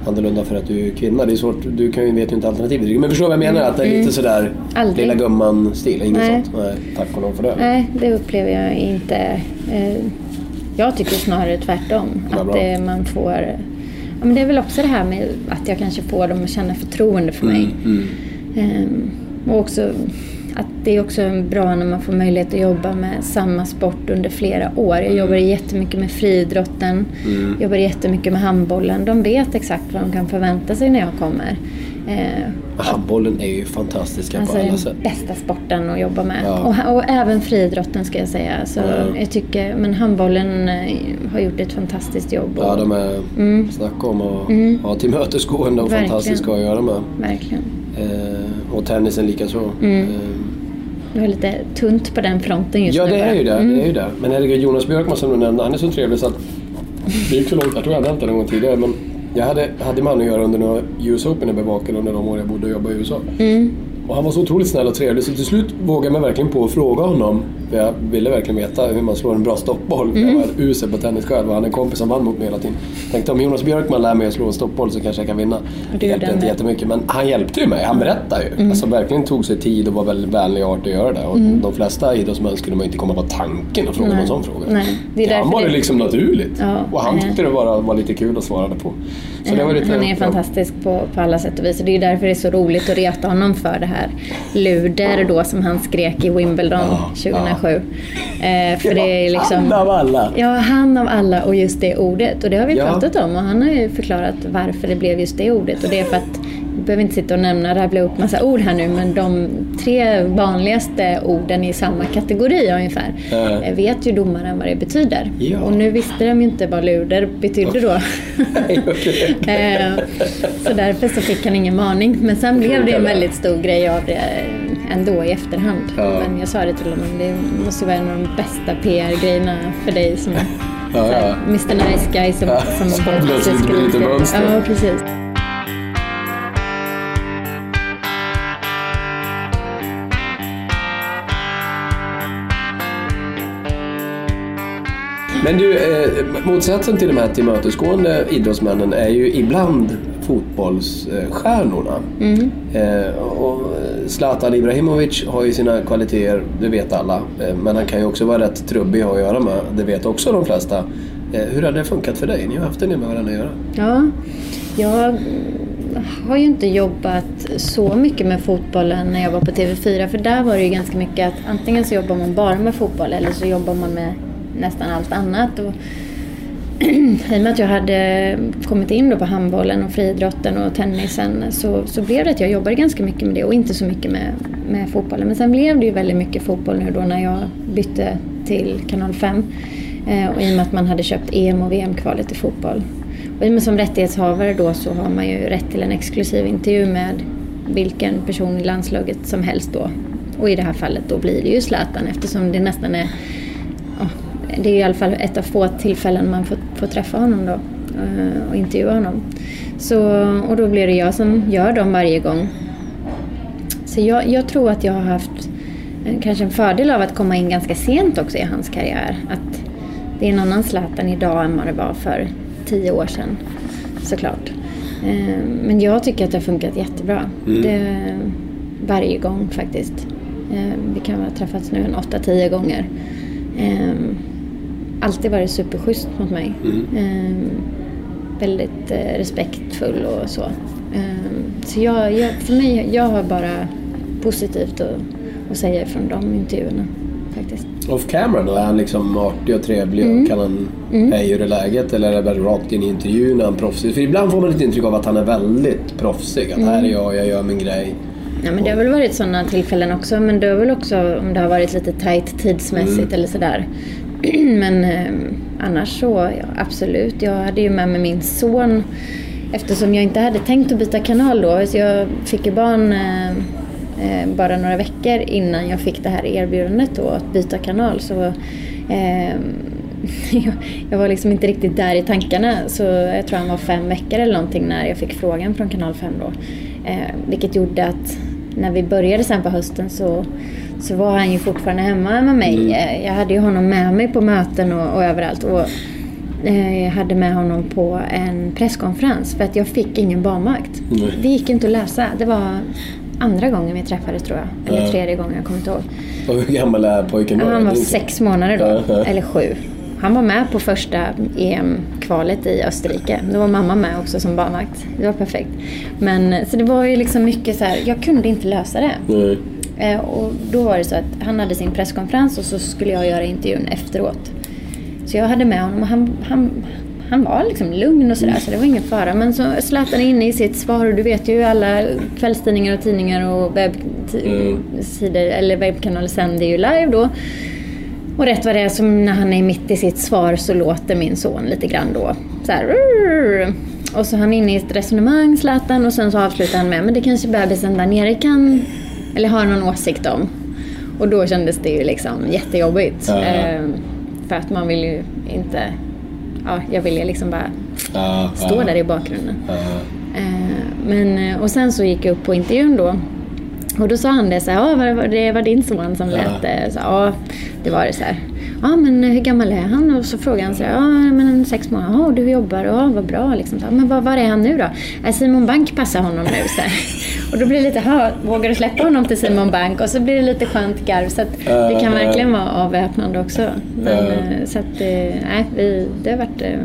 Speaker 2: annorlunda för att du är kvinna. Det är svårt, du kan ju, vet ju inte alternativet. Men förstår vad jag menar? Att det är lite sådär
Speaker 3: Mm. Aldrig.
Speaker 2: lilla gumman-stil. Inget
Speaker 3: Nej.
Speaker 2: sånt. Nej, tack och lov för det.
Speaker 3: Nej, det upplever jag inte. Eh, Jag tycker snarare tvärtom.
Speaker 2: Vad
Speaker 3: Att
Speaker 2: bra.
Speaker 3: man får... Ja, men det är väl också det här med att jag kanske får dem att känna förtroende för mig.
Speaker 2: Mm,
Speaker 3: Ehm, Och också att det är också bra när man får möjlighet att jobba med samma sport under flera år. Jag jobbar jättemycket med friidrotten,
Speaker 2: Mm.
Speaker 3: jobbar jättemycket med handbollen. De vet exakt vad de kan förvänta sig när jag kommer. Eh,
Speaker 2: Handbollen är ju fantastiska
Speaker 3: Alltså
Speaker 2: på alla
Speaker 3: den
Speaker 2: sätt.
Speaker 3: bästa sporten att jobba med.
Speaker 2: Ja.
Speaker 3: Och, och även friidrotten ska jag säga. Så
Speaker 2: Ja.
Speaker 3: jag tycker, men handbollen eh, har gjort ett fantastiskt jobb.
Speaker 2: Ja,
Speaker 3: och,
Speaker 2: de är...
Speaker 3: Mm.
Speaker 2: Snacka om att
Speaker 3: Mm.
Speaker 2: ha tillmötesgående och
Speaker 3: Verkligen.
Speaker 2: fantastiska att göra med.
Speaker 3: Verkligen.
Speaker 2: Eh, och tennisen likaså.
Speaker 3: Mm.
Speaker 2: Eh,
Speaker 3: Det var lite tunt på den fronten just
Speaker 2: Ja,
Speaker 3: nu
Speaker 2: det är ju det.
Speaker 3: Mm.
Speaker 2: det, är ju det. Men herregud, Jonas Björkman som du nämnde, han är så trevlig så att det gick så långt. Jag tror jag hade nämnt det någon gång tidigare. Men jag hade, hade honom att göra under några US Open jag bevakade under de år jag bodde och jobbade i USA.
Speaker 3: Mm.
Speaker 2: Och han var så otroligt snäll och trevlig så till slut vågade jag mig verkligen på att fråga honom. För jag ville verkligen veta hur man slår en bra stoppboll.
Speaker 3: Mm.
Speaker 2: Jag var usel på tennis själv och han är en kompis som vann mot mig hela tiden. Tänkte om Jonas Björkman lär mig att slå en stoppboll så kanske jag kan vinna. Det hjälpte inte jättemycket men han hjälpte ju mig. Han berättade ju.
Speaker 3: Mm.
Speaker 2: Alltså verkligen tog sig tid och var väldigt vänlig art att göra det. Och de flesta idrottsmän skulle man inte komma på tanken att fråga
Speaker 3: Nej.
Speaker 2: någon sån fråga.
Speaker 3: Nej, det är
Speaker 2: han var det liksom naturligt.
Speaker 3: Ja,
Speaker 2: och han tyckte det var, var lite kul och svarade på. Så det var lite,
Speaker 3: han är fantastisk på, på alla sätt och vis. Och det är därför det är så roligt att reta honom för det här luder då som han skrek i Wimbledon
Speaker 2: Ja,
Speaker 3: 2007. Eh, för det är liksom...
Speaker 2: Han av alla!
Speaker 3: Ja, han av alla och just det ordet. Och det har vi pratat om och han har ju förklarat varför det blev just det ordet. Och det är för att, vi behöver inte sitta och nämna, rabbla upp massa ord här nu, men de tre vanligaste orden i samma kategori ungefär eh, vet ju domaren vad det betyder.
Speaker 2: Ja.
Speaker 3: Och nu visste de ju inte vad luder betydde då. (laughs) Eh, så därför så fick han ingen varning. Men sen blev det en väldigt stor grej av det ändå i efterhand.
Speaker 2: Ja.
Speaker 3: Men jag sa det till honom, det måste vara en av de bästa PR-grejerna för dig som
Speaker 2: Ja, ja.
Speaker 3: Mr Nice Guy som,
Speaker 2: Ja,
Speaker 3: som,
Speaker 2: som plötsligt
Speaker 3: skrika.
Speaker 2: mönster.
Speaker 3: Ja, precis.
Speaker 2: Men du, eh, motsatsen till de här tillmötesgående idrottsmännen är ju ibland fotbollsstjärnorna.
Speaker 3: Mm.
Speaker 2: Eh, och Zlatan Ibrahimovic har ju sina kvaliteter, det vet alla. Eh, men han kan ju också vara rätt trubbig att göra med, det vet också de flesta. Eh, hur har det funkat för dig? Ni har haft en del med varandra att göra.
Speaker 3: Ja, jag har ju inte jobbat så mycket med fotbollen när jag var på TV4 för där var det ju ganska mycket att antingen så jobbar man bara med fotboll eller så jobbar man med nästan allt annat. Och (clears throat) i och med att jag hade kommit in då på handbollen och friidrotten och tennisen så, så blev det att jag jobbade ganska mycket med det och inte så mycket med, med fotbollen. Men sen blev det ju väldigt mycket fotboll nu då när jag bytte till kanal 5. Eh, och i och med att man hade köpt EM och VM-kvalet i fotboll. Och i och med som rättighetshavare då så har man ju rätt till en exklusiv intervju med vilken person i landslaget som helst då. Och i det här fallet då blir det ju Zlatan eftersom det nästan är det är i alla fall ett av få tillfällen man får, får träffa honom då eh, och intervjua honom. Så, och då blir det jag som gör dem varje gång. Så jag, jag tror att jag har haft eh, kanske en fördel av att komma in ganska sent också i hans karriär. Att det är en annan Zlatan idag än vad det var för tio år sedan såklart. Eh, men jag tycker att det har funkat jättebra.
Speaker 2: Mm.
Speaker 3: Det, varje gång faktiskt. Vi kan ha träffats nu en åtta, tio gånger alltid varit superschysst mot mig.
Speaker 2: Mm.
Speaker 3: Eh, väldigt eh, respektfull och så. Eh, så jag, jag, för mig, jag har bara positivt att, att säga från de intervjuerna faktiskt.
Speaker 2: Off camera då? Är han liksom artig och trevlig?
Speaker 3: Mm.
Speaker 2: Och kan han
Speaker 3: Mm.
Speaker 2: hej hur är läget? Eller är det bara rakt in i intervjun när han är proffsig? För ibland får man ett intryck av att han är väldigt proffsig. Att här är jag, jag gör min grej.
Speaker 3: Ja, men det har väl varit sådana tillfällen också. Men det har väl också om det har varit lite tajt tidsmässigt
Speaker 2: Mm.
Speaker 3: eller sådär. (clears throat) men eh, annars så, ja, absolut. Jag hade ju med mig min son eftersom jag inte hade tänkt att byta kanal då. Så jag fick ju barn eh, eh, bara några veckor innan jag fick det här erbjudandet då att byta kanal. Så eh, jag, (laughs) jag var liksom inte riktigt där i tankarna. Så jag tror han var fem veckor eller någonting när jag fick frågan från kanal 5 då. Eh, vilket gjorde att när vi började sen på hösten så, så var han ju fortfarande hemma med mig. Eh, Jag hade ju honom med mig på möten och, och överallt. Och, eh, jag hade med honom på en presskonferens för att jag fick ingen barnvakt.
Speaker 2: Nej.
Speaker 3: Det gick inte att läsa. Det var andra gången vi träffades tror jag. Eller
Speaker 2: Ja.
Speaker 3: tredje gången, jag kommer inte ihåg.
Speaker 2: Och hur gammal är pojken då?
Speaker 3: Han var sex månader då,
Speaker 2: ja.
Speaker 3: eller sju. Han var med på första EM-kvalet i Österrike. Då var mamma med också som barnvakt. Det var perfekt. Men, så det var ju liksom mycket så här, jag kunde inte lösa det.
Speaker 2: Nej.
Speaker 3: Eh, och då var det så att han hade sin presskonferens och så skulle jag göra intervjun efteråt. Så jag hade med honom och han, han, han var liksom lugn och sådär så det var ingen fara. Men så Zlatan är inne i sitt svar och du vet ju alla kvällstidningar och tidningar och webbsidor eller webbkanaler sänder ju live då. Och rätt vad det är som när han är mitt i sitt svar så låter min son lite grann då så här, Och så är han inne i ett resonemang Zlatan och sen så avslutar han med men det kanske bebisen där nere kan eller har någon åsikt om. Och då kändes det ju liksom jättejobbigt.
Speaker 2: Ja.
Speaker 3: Ehm, för att man vill ju inte... Ja, jag vill ju liksom bara
Speaker 2: Ja,
Speaker 3: stå där i bakgrunden.
Speaker 2: ja.
Speaker 3: Eh, Men, och sen så gick jag upp på intervjun då. Och då sa han det så här, ja var, det var din son som
Speaker 2: Ja.
Speaker 3: lät eh, så, Ja, det var det så här. Ja men hur gammal är han? Och så frågade han så här, ja men sex månader. Ja du jobbar, ja vad bra liksom. Så, "Ja, men var, var är han nu då? "Ja, Simon Bank passar honom nu så här. (laughs) Och då blir det lite, "Ja, vågar du släppa honom till Simon Bank? Och så blir det lite skönt garv. Så att det kan
Speaker 2: Ja.
Speaker 3: verkligen vara avväpnande också. Men,
Speaker 2: Ja.
Speaker 3: eh, Så att, eh, nej, vi, det har varit, eh,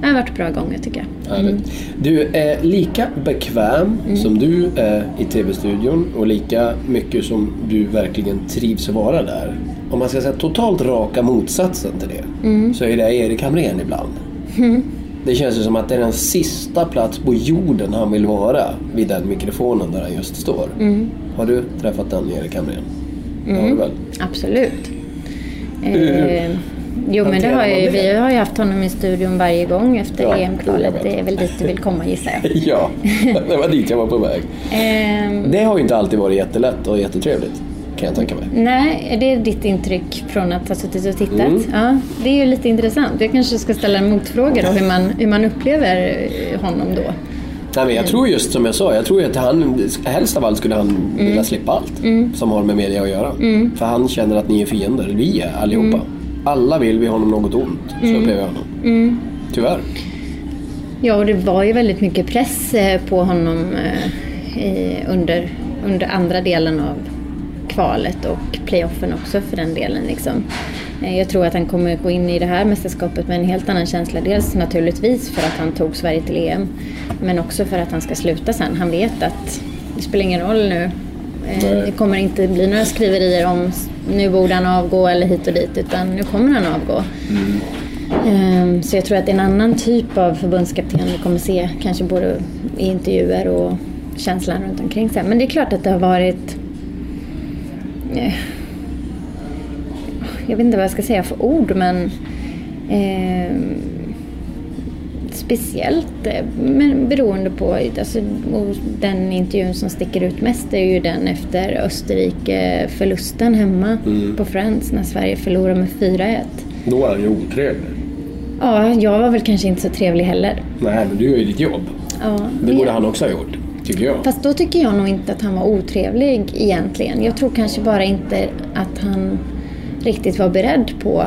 Speaker 3: det har varit bra gånger tycker jag.
Speaker 2: Härligt. Du är lika bekväm
Speaker 3: Mm.
Speaker 2: som du är i TV-studion och lika mycket som du verkligen trivs att vara där. Om man ska säga totalt raka motsatsen till det
Speaker 3: Mm.
Speaker 2: så är det Erik Hamrén ibland. Det känns ju som att det är den sista plats på jorden han vill vara vid den mikrofonen där han just står.
Speaker 3: Mm.
Speaker 2: Har du träffat den Erik Hamrén? Det har du väl?
Speaker 3: Absolut. Eh, jo men det har jag,
Speaker 2: det?
Speaker 3: vi har ju haft honom i studion varje gång efter
Speaker 2: Ja,
Speaker 3: EM-kvalet. Det är väl dit du vill komma gissar jag. (laughs)
Speaker 2: Ja, det var dit jag var på väg.
Speaker 3: Eh,
Speaker 2: Det har ju inte alltid varit jättelätt och jättetrevligt. Kan jag tänka mig.
Speaker 3: nej, det är ditt intryck från att ha suttit och tittat?
Speaker 2: Mm.
Speaker 3: Ja, det är ju lite intressant. Jag kanske ska ställa en motfråga då hur man, hur man upplever eh, honom då.
Speaker 2: Nej, men jag tror just som jag sa, jag tror att han, helst av allt skulle han vilja slippa allt som har med media att göra. För han känner att ni är fiender, vi är allihopa. Alla vill vi honom något ont, så upplever jag honom. Tyvärr.
Speaker 3: Ja, och det var ju väldigt mycket press eh, på honom eh, i, under, under andra delen av kvalet och playoffen också för den delen. Liksom. Eh, Jag tror att han kommer gå in i det här mästerskapet med en helt annan känsla. Dels naturligtvis för att han tog Sverige till EM, men också för att han ska sluta sen. Han vet att det spelar ingen roll nu. Eh,
Speaker 2: Nej.
Speaker 3: Det kommer inte bli några skriverier om nu borde han avgå eller hit och dit, utan nu kommer han avgå. Ehm, Så jag tror att det är en annan typ av förbundskapten vi kommer se, kanske både i intervjuer och känslan runt omkring sig. Men det är klart att det har varit... eh, Jag vet inte vad jag ska säga för ord, men... ehm, speciellt eh, men beroende på... Alltså, den intervjun som sticker ut mest är ju den efter Österrike-förlusten hemma på Friends när Sverige förlorar med 4-1.
Speaker 2: Då är han ju otrevlig.
Speaker 3: Ja, jag var väl kanske inte så trevlig heller.
Speaker 2: Nej, men du gör ju ditt jobb.
Speaker 3: Ja,
Speaker 2: Det borde han också ha gjort, tycker jag.
Speaker 3: Fast då tycker jag nog inte att han var otrevlig egentligen. Jag tror kanske bara inte att han riktigt var beredd på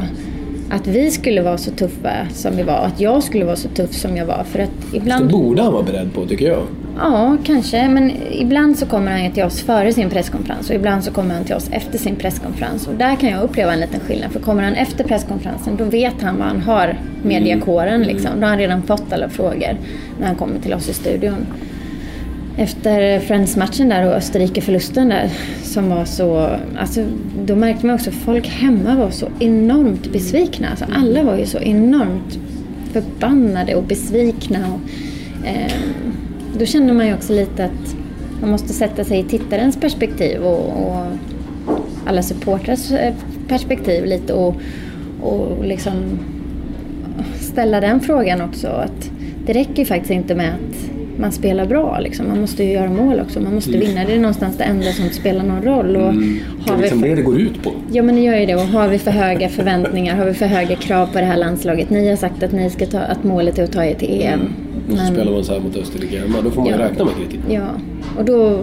Speaker 3: att vi skulle vara så tuffa som vi var. Att jag skulle vara så tuff som jag var. För att
Speaker 2: Det
Speaker 3: ibland...
Speaker 2: borde han vara beredd på, tycker jag.
Speaker 3: Ja, kanske. Men ibland så kommer han till oss före sin presskonferens och ibland så kommer han till oss efter sin presskonferens. Och där kan jag uppleva en liten skillnad. För kommer han efter presskonferensen då vet han vad han har mediakåren. Liksom. Då har han redan fått alla frågor när han kommer till oss i studion. Efter Friends-matchen där och Österrike-förlusten där som var så... Alltså, då märkte man också att folk hemma var så enormt besvikna. Alltså, alla var ju så enormt förbannade och besvikna. Och, eh, då känner man ju också lite att man måste sätta sig i tittarens perspektiv och, och alla supportrars eh, perspektiv lite och, och liksom ställa den frågan också. Att det räcker ju faktiskt inte med att man spelar bra. Liksom. Man måste ju göra mål också. Man måste vinna. Det är någonstans det enda som spelar någon roll. Och
Speaker 2: Det
Speaker 3: har
Speaker 2: är
Speaker 3: vi
Speaker 2: liksom
Speaker 3: för,
Speaker 2: det det går ut på.
Speaker 3: ja men det gör ju det. Och har vi för höga förväntningar, har vi för höga krav på det här landslaget. Ni har sagt att, ni ska ta, att målet är att ta er till EM.
Speaker 2: Och så spelar man så här mot Österrike hemma, då får man
Speaker 3: Ja.
Speaker 2: räkna med kritik.
Speaker 3: Ja, och då,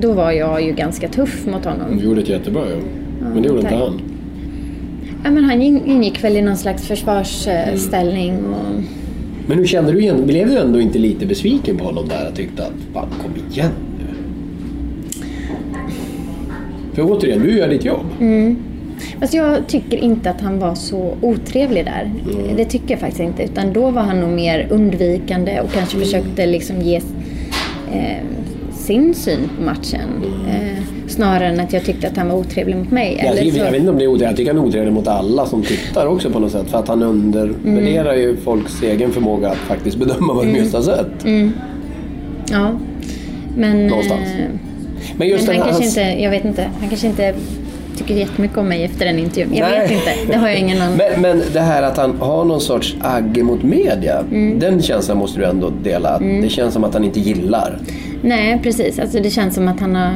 Speaker 3: då var jag ju ganska tuff mot honom.
Speaker 2: Du gjorde ett jättebra jobb. Men det gjorde inte
Speaker 3: tack.
Speaker 2: han.
Speaker 3: Ja, men han in- ingick väl i någon slags försvarsställning. Och,
Speaker 2: Men hur kände du igen? Blev du ändå inte lite besviken på honom där och tyckte att fan kom igen nu? För återigen, du gör ditt jobb.
Speaker 3: Alltså jag tycker inte att han var så otrevlig där. Det tycker jag faktiskt inte. Utan då var han nog mer undvikande och kanske försökte liksom ge eh, sin syn på matchen. Eh, snarare än att jag tyckte att han var otrevlig mot mig.
Speaker 2: Jag,
Speaker 3: Eller
Speaker 2: tycker,
Speaker 3: så-
Speaker 2: jag vet inte om det är otrevligt. Jag tycker han är otrevlig mot alla som tittar också på något sätt. För att han undervärderar
Speaker 3: Mm.
Speaker 2: ju folks egen förmåga att faktiskt bedöma vad de just har sett.
Speaker 3: Mm. Ja. Men,
Speaker 2: Någonstans.
Speaker 3: eh,
Speaker 2: Men just
Speaker 3: men han
Speaker 2: här,
Speaker 3: kanske
Speaker 2: hans-
Speaker 3: inte, jag vet inte, han kanske inte tycker jättemycket om mig efter den intervjun. Jag
Speaker 2: Nej.
Speaker 3: vet inte, det har jag ingen aning
Speaker 2: Men, men det här att han har någon sorts agg mot media.
Speaker 3: Mm.
Speaker 2: Den känslan måste du ändå dela. Att Det känns som att han inte gillar.
Speaker 3: Nej, precis. Alltså det känns som att han har...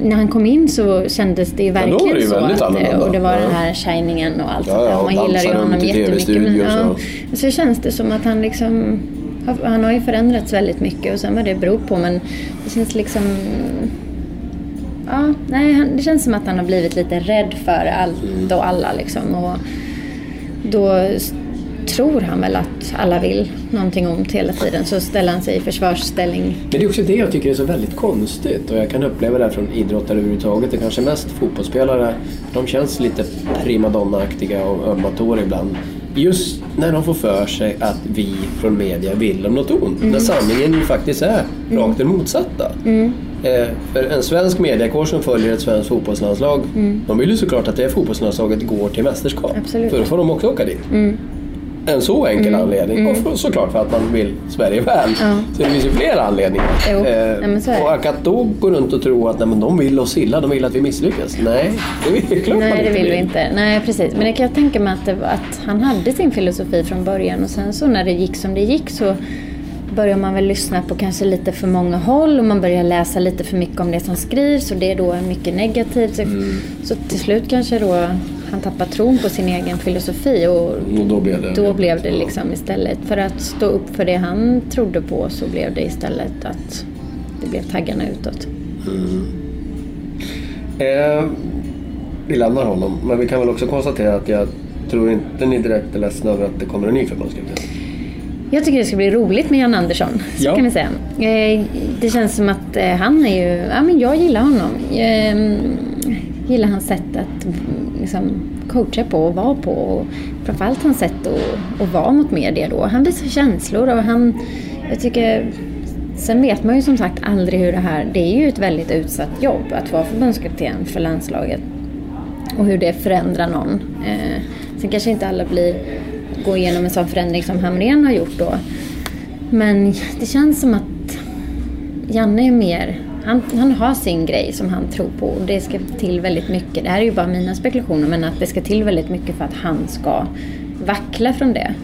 Speaker 3: När han kom in så kändes det ju verkligen
Speaker 2: det ju
Speaker 3: så. Att,
Speaker 2: annorlunda.
Speaker 3: och det var
Speaker 2: Ja.
Speaker 3: den här shiningen och allt
Speaker 2: Ja,
Speaker 3: sånt där.
Speaker 2: ja,
Speaker 3: Och Man gillar ju honom jättemycket. Men,
Speaker 2: så.
Speaker 3: ja, så känns det som att han liksom... Han har ju förändrats väldigt mycket och sen vad det beror på men det känns liksom... Ja, nej, det känns som att han har blivit lite rädd för allt
Speaker 2: Mm.
Speaker 3: och alla liksom. Och då tror han väl att alla vill någonting ont hela tiden så ställer han sig i försvarsställning.
Speaker 2: Men det är också det jag tycker är så väldigt konstigt och jag kan uppleva det här från idrottare överhuvudtaget. Är kanske mest fotbollsspelare. De känns lite primadonna-aktiga och ömma tår ibland. Just när de får för sig att vi från media vill dem något ont. När sanningen ju faktiskt är rakt den motsatta. Eh, för en svensk mediakår som följer ett svenskt fotbollslandslag, de vill ju såklart att det fotbollslandslaget går till mästerskap.
Speaker 3: Absolut.
Speaker 2: För då får de också åka dit. En så enkel anledning. Och för, såklart för att man vill Sverige väl.
Speaker 3: Ja.
Speaker 2: Så det finns ju flera anledningar. Eh,
Speaker 3: det.
Speaker 2: och att då gå runt och tro att nej, men de vill oss illa, de vill att vi misslyckas. Nej, det vill vi klart man
Speaker 3: Nej, det
Speaker 2: inte
Speaker 3: vill vi inte. Nej, precis. Men det kan jag tänka mig att, att han hade sin filosofi från början och sen så när det gick som det gick så börjar man väl lyssna på kanske lite för många håll och man börjar läsa lite för mycket om det som skrivs och det är då mycket negativt. Så,
Speaker 2: Mm.
Speaker 3: så till slut kanske då han tappar tron på sin egen filosofi och
Speaker 2: Och då blev det...
Speaker 3: då blev det liksom istället för att stå upp för det han trodde på så blev det istället att det blev taggarna utåt.
Speaker 2: Eh, vi lämnar honom, men vi kan väl också konstatera att jag tror inte ni direkt är ledsna över att det kommer en ny förbundskapten.
Speaker 3: Jag tycker det ska bli roligt med Jan Andersson, så
Speaker 2: Ja.
Speaker 3: kan vi säga. Eh, Det känns som att eh, han är ju, ja men jag gillar honom. Jag gillar hans sätt att liksom, coacha på och vara på. Och framförallt hans sätt att, att vara mot media då. Han visar känslor och han, jag tycker Sen vet man ju som sagt aldrig hur det här, det är ju ett väldigt utsatt jobb att vara förbundskapten för landslaget och hur det förändrar någon. Eh, Sen kanske inte alla blir, går igenom en sån förändring som Hamrén har gjort då. Men det känns som att Janne är mer, han, han har sin grej som han tror på och det ska till väldigt mycket. Det här är ju bara mina spekulationer men att det ska till väldigt mycket för att han ska vackla från det.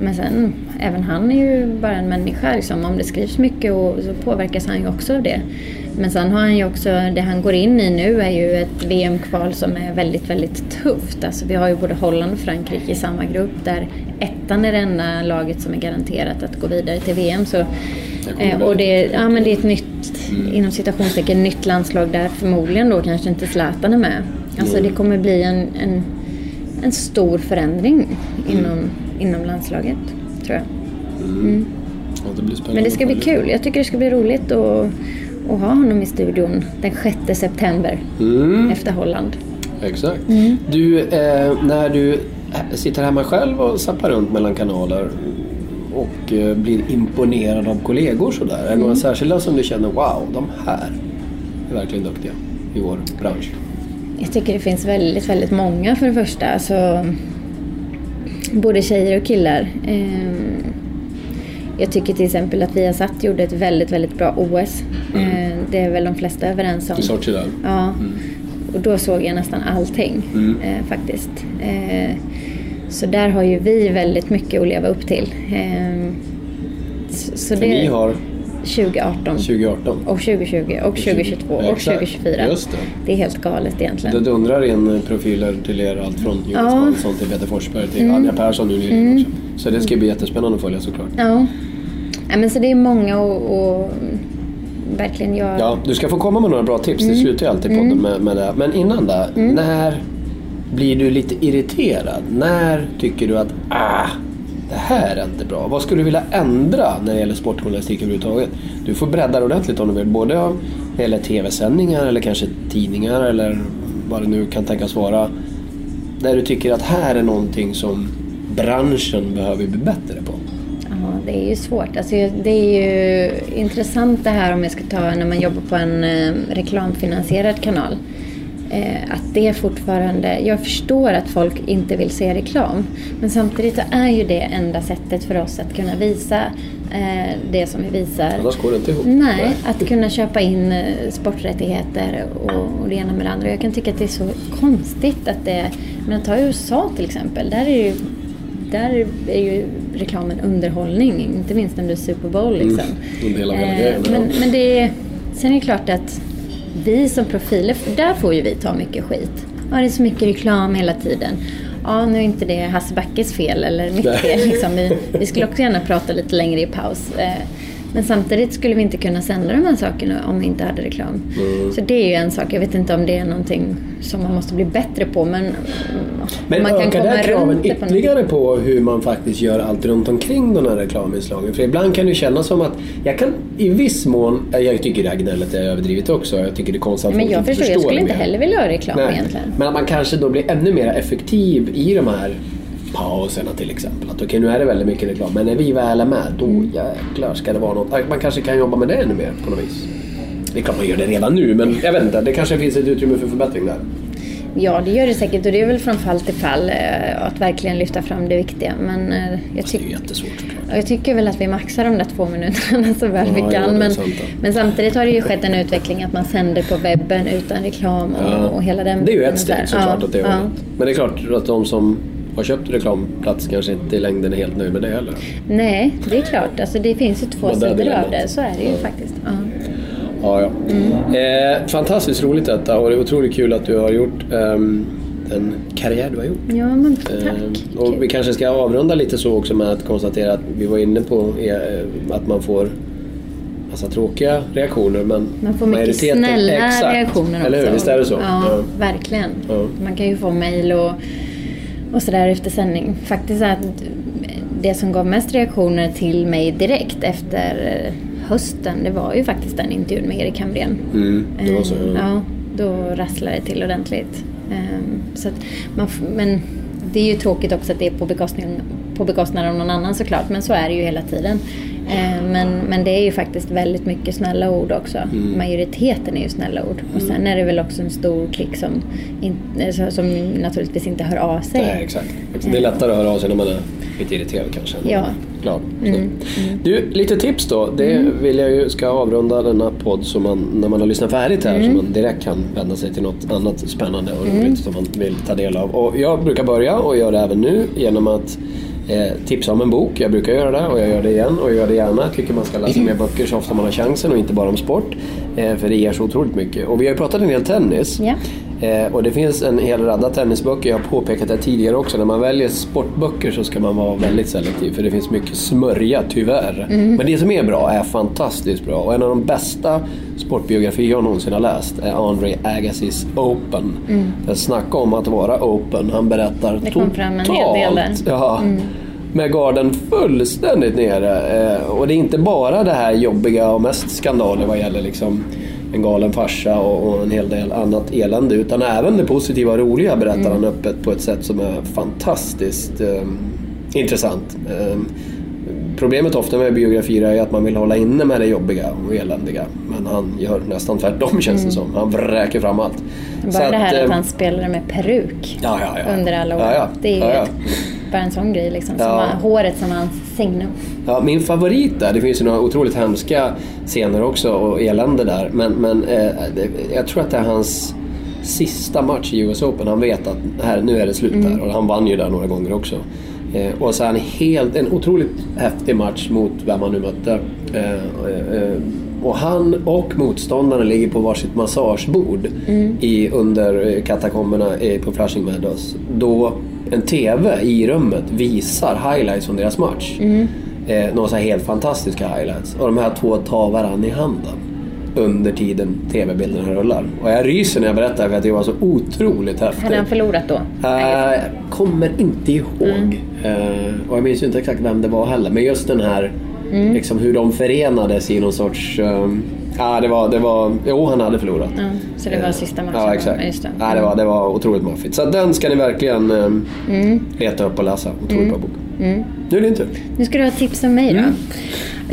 Speaker 3: Men sen, även han är ju bara en människa. Liksom. Om det skrivs mycket och, så påverkas han ju också av det. Men sen har han ju också, det han går in i nu är ju ett VM-kval som är väldigt, väldigt tufft. Alltså vi har ju både Holland och Frankrike i samma grupp där ettan är det enda laget som är garanterat att gå vidare till VM. Så, eh, och det, ja, men det är ett nytt, inom citationstecken, nytt landslag där förmodligen då kanske inte Zlatan är med. Alltså det kommer bli en, en, en stor förändring inom, inom landslaget, tror jag.
Speaker 2: Ja, det blir spännande
Speaker 3: Men det ska bli kul. Jag tycker det ska bli roligt att, att ha honom i studion den 6 september
Speaker 2: Mm,
Speaker 3: efter Holland.
Speaker 2: exakt. Du, eh, när du sitter hemma själv och zappar runt mellan kanaler och eh, blir imponerad av kollegor sådär. Är det några särskilda som du känner, wow, de här är verkligen duktiga i vår bransch?
Speaker 3: Jag tycker det finns väldigt, väldigt många för det första. Alltså, både tjejer och killar. Ehm, Jag tycker till exempel att Viasat gjorde ett väldigt, väldigt bra OS. Eh, Det är väl de flesta överens om.
Speaker 2: I Sochi där?
Speaker 3: Ja. Och då såg jag nästan allting
Speaker 2: Mm.
Speaker 3: eh, faktiskt. Eh, så där har ju vi väldigt mycket att leva upp till. Så det
Speaker 2: ni har
Speaker 3: 2018
Speaker 2: 2018.
Speaker 3: och 2020 och 2022 och
Speaker 2: Exakt.
Speaker 3: 2024.
Speaker 2: Just det.
Speaker 3: Det är helt galet
Speaker 2: Det
Speaker 3: egentligen.
Speaker 2: dundrar in profiler till er, allt från Jonas
Speaker 3: Ja.
Speaker 2: Hansson till Peter Forsberg till
Speaker 3: Mm.
Speaker 2: Anja Persson nu nyligen också. Så det ska bli jättespännande att följa såklart.
Speaker 3: Ja. ja men så det är många och, och verkligen jag...
Speaker 2: Ja, du ska få komma med några bra tips.
Speaker 3: Mm.
Speaker 2: Det slutar ju alltid podden med, med det. Men innan där, när blir du lite irriterad? När tycker du att ah, det här är inte bra? Vad skulle du vilja ändra när det gäller sportjournalistik överhuvudtaget? Du får bredda det ordentligt om du vill. Både när det gäller tv-sändningar eller kanske tidningar eller vad det nu kan tänkas vara. Där du tycker att här är någonting som branschen behöver bli bättre på.
Speaker 3: Ja, det är ju svårt. Alltså, det är ju intressant det här om jag ska ta när man jobbar på en eh, reklamfinansierad kanal. Eh, att det fortfarande, jag förstår att folk inte vill se reklam. Men samtidigt så är ju det enda sättet för oss att kunna visa eh, det som vi visar.
Speaker 2: Annars går det inte ihop.
Speaker 3: Nej, att kunna köpa in eh, sporträttigheter och, och det ena med det andra. Jag kan tycka att det är så konstigt att det... Men ta USA till exempel. Där är ju, där är ju reklamen underhållning, inte minst under Super Bowl. Liksom.
Speaker 2: ja.
Speaker 3: men, men det är, sen är det klart att vi som profiler, där får ju vi ta mycket skit. Ja, det är så mycket reklam hela tiden. Ja, nu är inte det Hasse Backes fel eller mitt fel. Liksom. Vi, vi skulle också gärna prata lite längre i paus. Men samtidigt skulle vi inte kunna sända de här sakerna om vi inte hade reklam.
Speaker 2: Mm.
Speaker 3: Så det är ju en sak. Jag vet inte om det är någonting som man måste bli bättre på. Men,
Speaker 2: Men
Speaker 3: man kan
Speaker 2: ökar det kraven
Speaker 3: det på något-
Speaker 2: ytterligare på hur man faktiskt gör allt runt omkring de här reklaminslagen? För ibland kan det kännas som att jag kan i viss mån, eh, jag tycker det här gnället är överdrivet också. Jag tycker det är konstigt att
Speaker 3: Men jag förstår, jag skulle inte heller vilja ha reklam
Speaker 2: Nej.
Speaker 3: egentligen.
Speaker 2: Men att man kanske då blir ännu mer effektiv i de här pauserna till exempel. Att okej, nu är det väldigt mycket reklam, men när vi väl är med, då
Speaker 3: Mm.
Speaker 2: jäklar ska det vara något. Man kanske kan jobba med det ännu mer på något vis. Det är klart man gör det redan nu, men jag vet inte. Det kanske finns ett utrymme för förbättring där.
Speaker 3: Ja, det gör det säkert och det är väl från fall till fall eh, att verkligen lyfta fram det viktiga. Men eh, jag,
Speaker 2: Det är jättesvårt såklart.
Speaker 3: jag tycker väl att vi maxar de där två minuterna (laughs) så väl
Speaker 2: Ja,
Speaker 3: vi kan.
Speaker 2: är
Speaker 3: men,
Speaker 2: ja.
Speaker 3: men samtidigt har det ju skett en utveckling att man sänder på webben utan reklam och,
Speaker 2: Ja.
Speaker 3: och hela den
Speaker 2: Det är ju ett steg såklart
Speaker 3: Ja,
Speaker 2: åt det
Speaker 3: ja.
Speaker 2: hållet. Men det är klart att de som har köpt reklamplats kanske inte i längden är helt nöjda med det heller.
Speaker 3: Nej, det är klart. Alltså, det finns ju två sidor av det. Så är det ju
Speaker 2: Ja.
Speaker 3: faktiskt. Ja.
Speaker 2: Ja, ja. Eh, fantastiskt roligt detta och det är otroligt kul att du har gjort ehm, den karriär du har gjort.
Speaker 3: ja, men tack.
Speaker 2: Ehm, och vi kanske ska avrunda lite så också med att konstatera att vi var inne på eh, att man får massa tråkiga reaktioner men
Speaker 3: Man får mycket snälla
Speaker 2: exakt.
Speaker 3: reaktioner också.
Speaker 2: Eller hur? Visst är det så?
Speaker 3: Ja, verkligen.
Speaker 2: Ja.
Speaker 3: Man kan ju få mejl och, och sådär efter sändning. Faktiskt att det som gav mest reaktioner till mig direkt efter eh, hösten, det var ju faktiskt den intervjun med Erik Hamrén.
Speaker 2: Mm, det var så.
Speaker 3: Eh,
Speaker 2: Ja.
Speaker 3: Ja, då rasslade det till ordentligt. Ehm, Så att man, men det är ju tråkigt också att det är på bekostnad, på bekostnad av någon annan såklart, men så är det ju hela tiden. Eh, Men, men det är ju faktiskt väldigt mycket snälla ord också.
Speaker 2: Mm.
Speaker 3: Majoriteten är ju snälla ord. Och sen är det väl också en stor klick som, in, eh, som naturligtvis inte hör av sig.
Speaker 2: Nej, exakt. Det är lättare att höra av sig när man är lite irriterad kanske.
Speaker 3: Ja.
Speaker 2: Glad.
Speaker 3: Mm,
Speaker 2: Du, lite tips då. Det vill jag ju ska avrunda denna podd så man, när man har lyssnat färdigt här
Speaker 3: Mm.
Speaker 2: så man direkt kan vända sig till något annat spännande och roligt som man vill ta del av. Och jag brukar börja och gör det även nu genom att eh, tipsa om en bok. Jag brukar göra det och jag gör det igen och jag gör det gärna. Jag tycker man ska läsa mer böcker så ofta man har chansen och inte bara om sport. Eh, för det ger så otroligt mycket. Och vi har ju pratat en del tennis.
Speaker 3: Yeah.
Speaker 2: Eh, och det finns en hel radda tennisböcker, jag har påpekat det tidigare också. När man väljer sportböcker så ska man vara väldigt selektiv för det finns mycket smörja tyvärr. Men det som är bra är fantastiskt bra och en av de bästa sportbiografier jag någonsin har läst är André Agassiz Open. Mm. Snacka om att vara open, han berättar
Speaker 3: Det kom fram en hel del där. Mm.
Speaker 2: Ja, med garden fullständigt nere. Eh, och det är inte bara det här jobbiga och mest skandaler vad gäller liksom en galen farsa och, och en hel del annat elände. Utan även det positiva och roliga berättar
Speaker 3: Mm.
Speaker 2: han öppet på ett sätt som är fantastiskt eh, intressant. Eh, Problemet ofta med biografier är att man vill hålla inne med det jobbiga och eländiga. Men han gör nästan tvärtom (laughs) känns det som. Han vräker fram allt.
Speaker 3: Bara
Speaker 2: Så
Speaker 3: det här
Speaker 2: eh,
Speaker 3: att han spelade med peruk
Speaker 2: ja, ja, ja.
Speaker 3: under alla år. Det är ju ett- bara en sån grej liksom. Som
Speaker 2: Ja.
Speaker 3: håret som hans signum.
Speaker 2: Ja, min favorit där, det finns ju några otroligt hemska scener också och elände där. Men, men eh, jag tror att det är hans sista match i US Open. Han vet att här, nu är det slut där och han vann ju där några gånger också. Eh, och så han helt, en otroligt häftig match mot vem han nu mötte. Eh, eh, och han och motståndaren ligger på varsitt massagebord i, under katakomberna eh, på Flushing Meadows. Då en TV i rummet visar highlights från deras match. Eh, några så helt fantastiska highlights. Och de här två tar varandra i handen under tiden TV-bilderna rullar. Och jag ryser när jag berättar för att det var så otroligt häftigt.
Speaker 3: Hade han förlorat då?
Speaker 2: Eh, kommer inte ihåg. Eh, och jag minns ju inte exakt vem det var heller. Men just den här, liksom hur de förenades i någon sorts... eh, Ja, det var, det var... Jo, han hade förlorat.
Speaker 3: Ja, så det var sista matchen?
Speaker 2: Ja, exakt.
Speaker 3: Just det.
Speaker 2: Ja, det, var, det var otroligt maffigt. Så den ska ni verkligen eh,
Speaker 3: Mm.
Speaker 2: leta upp och läsa. Otroligt bra bok. Nu är det din tur.
Speaker 3: Nu ska du ha tips om mig då.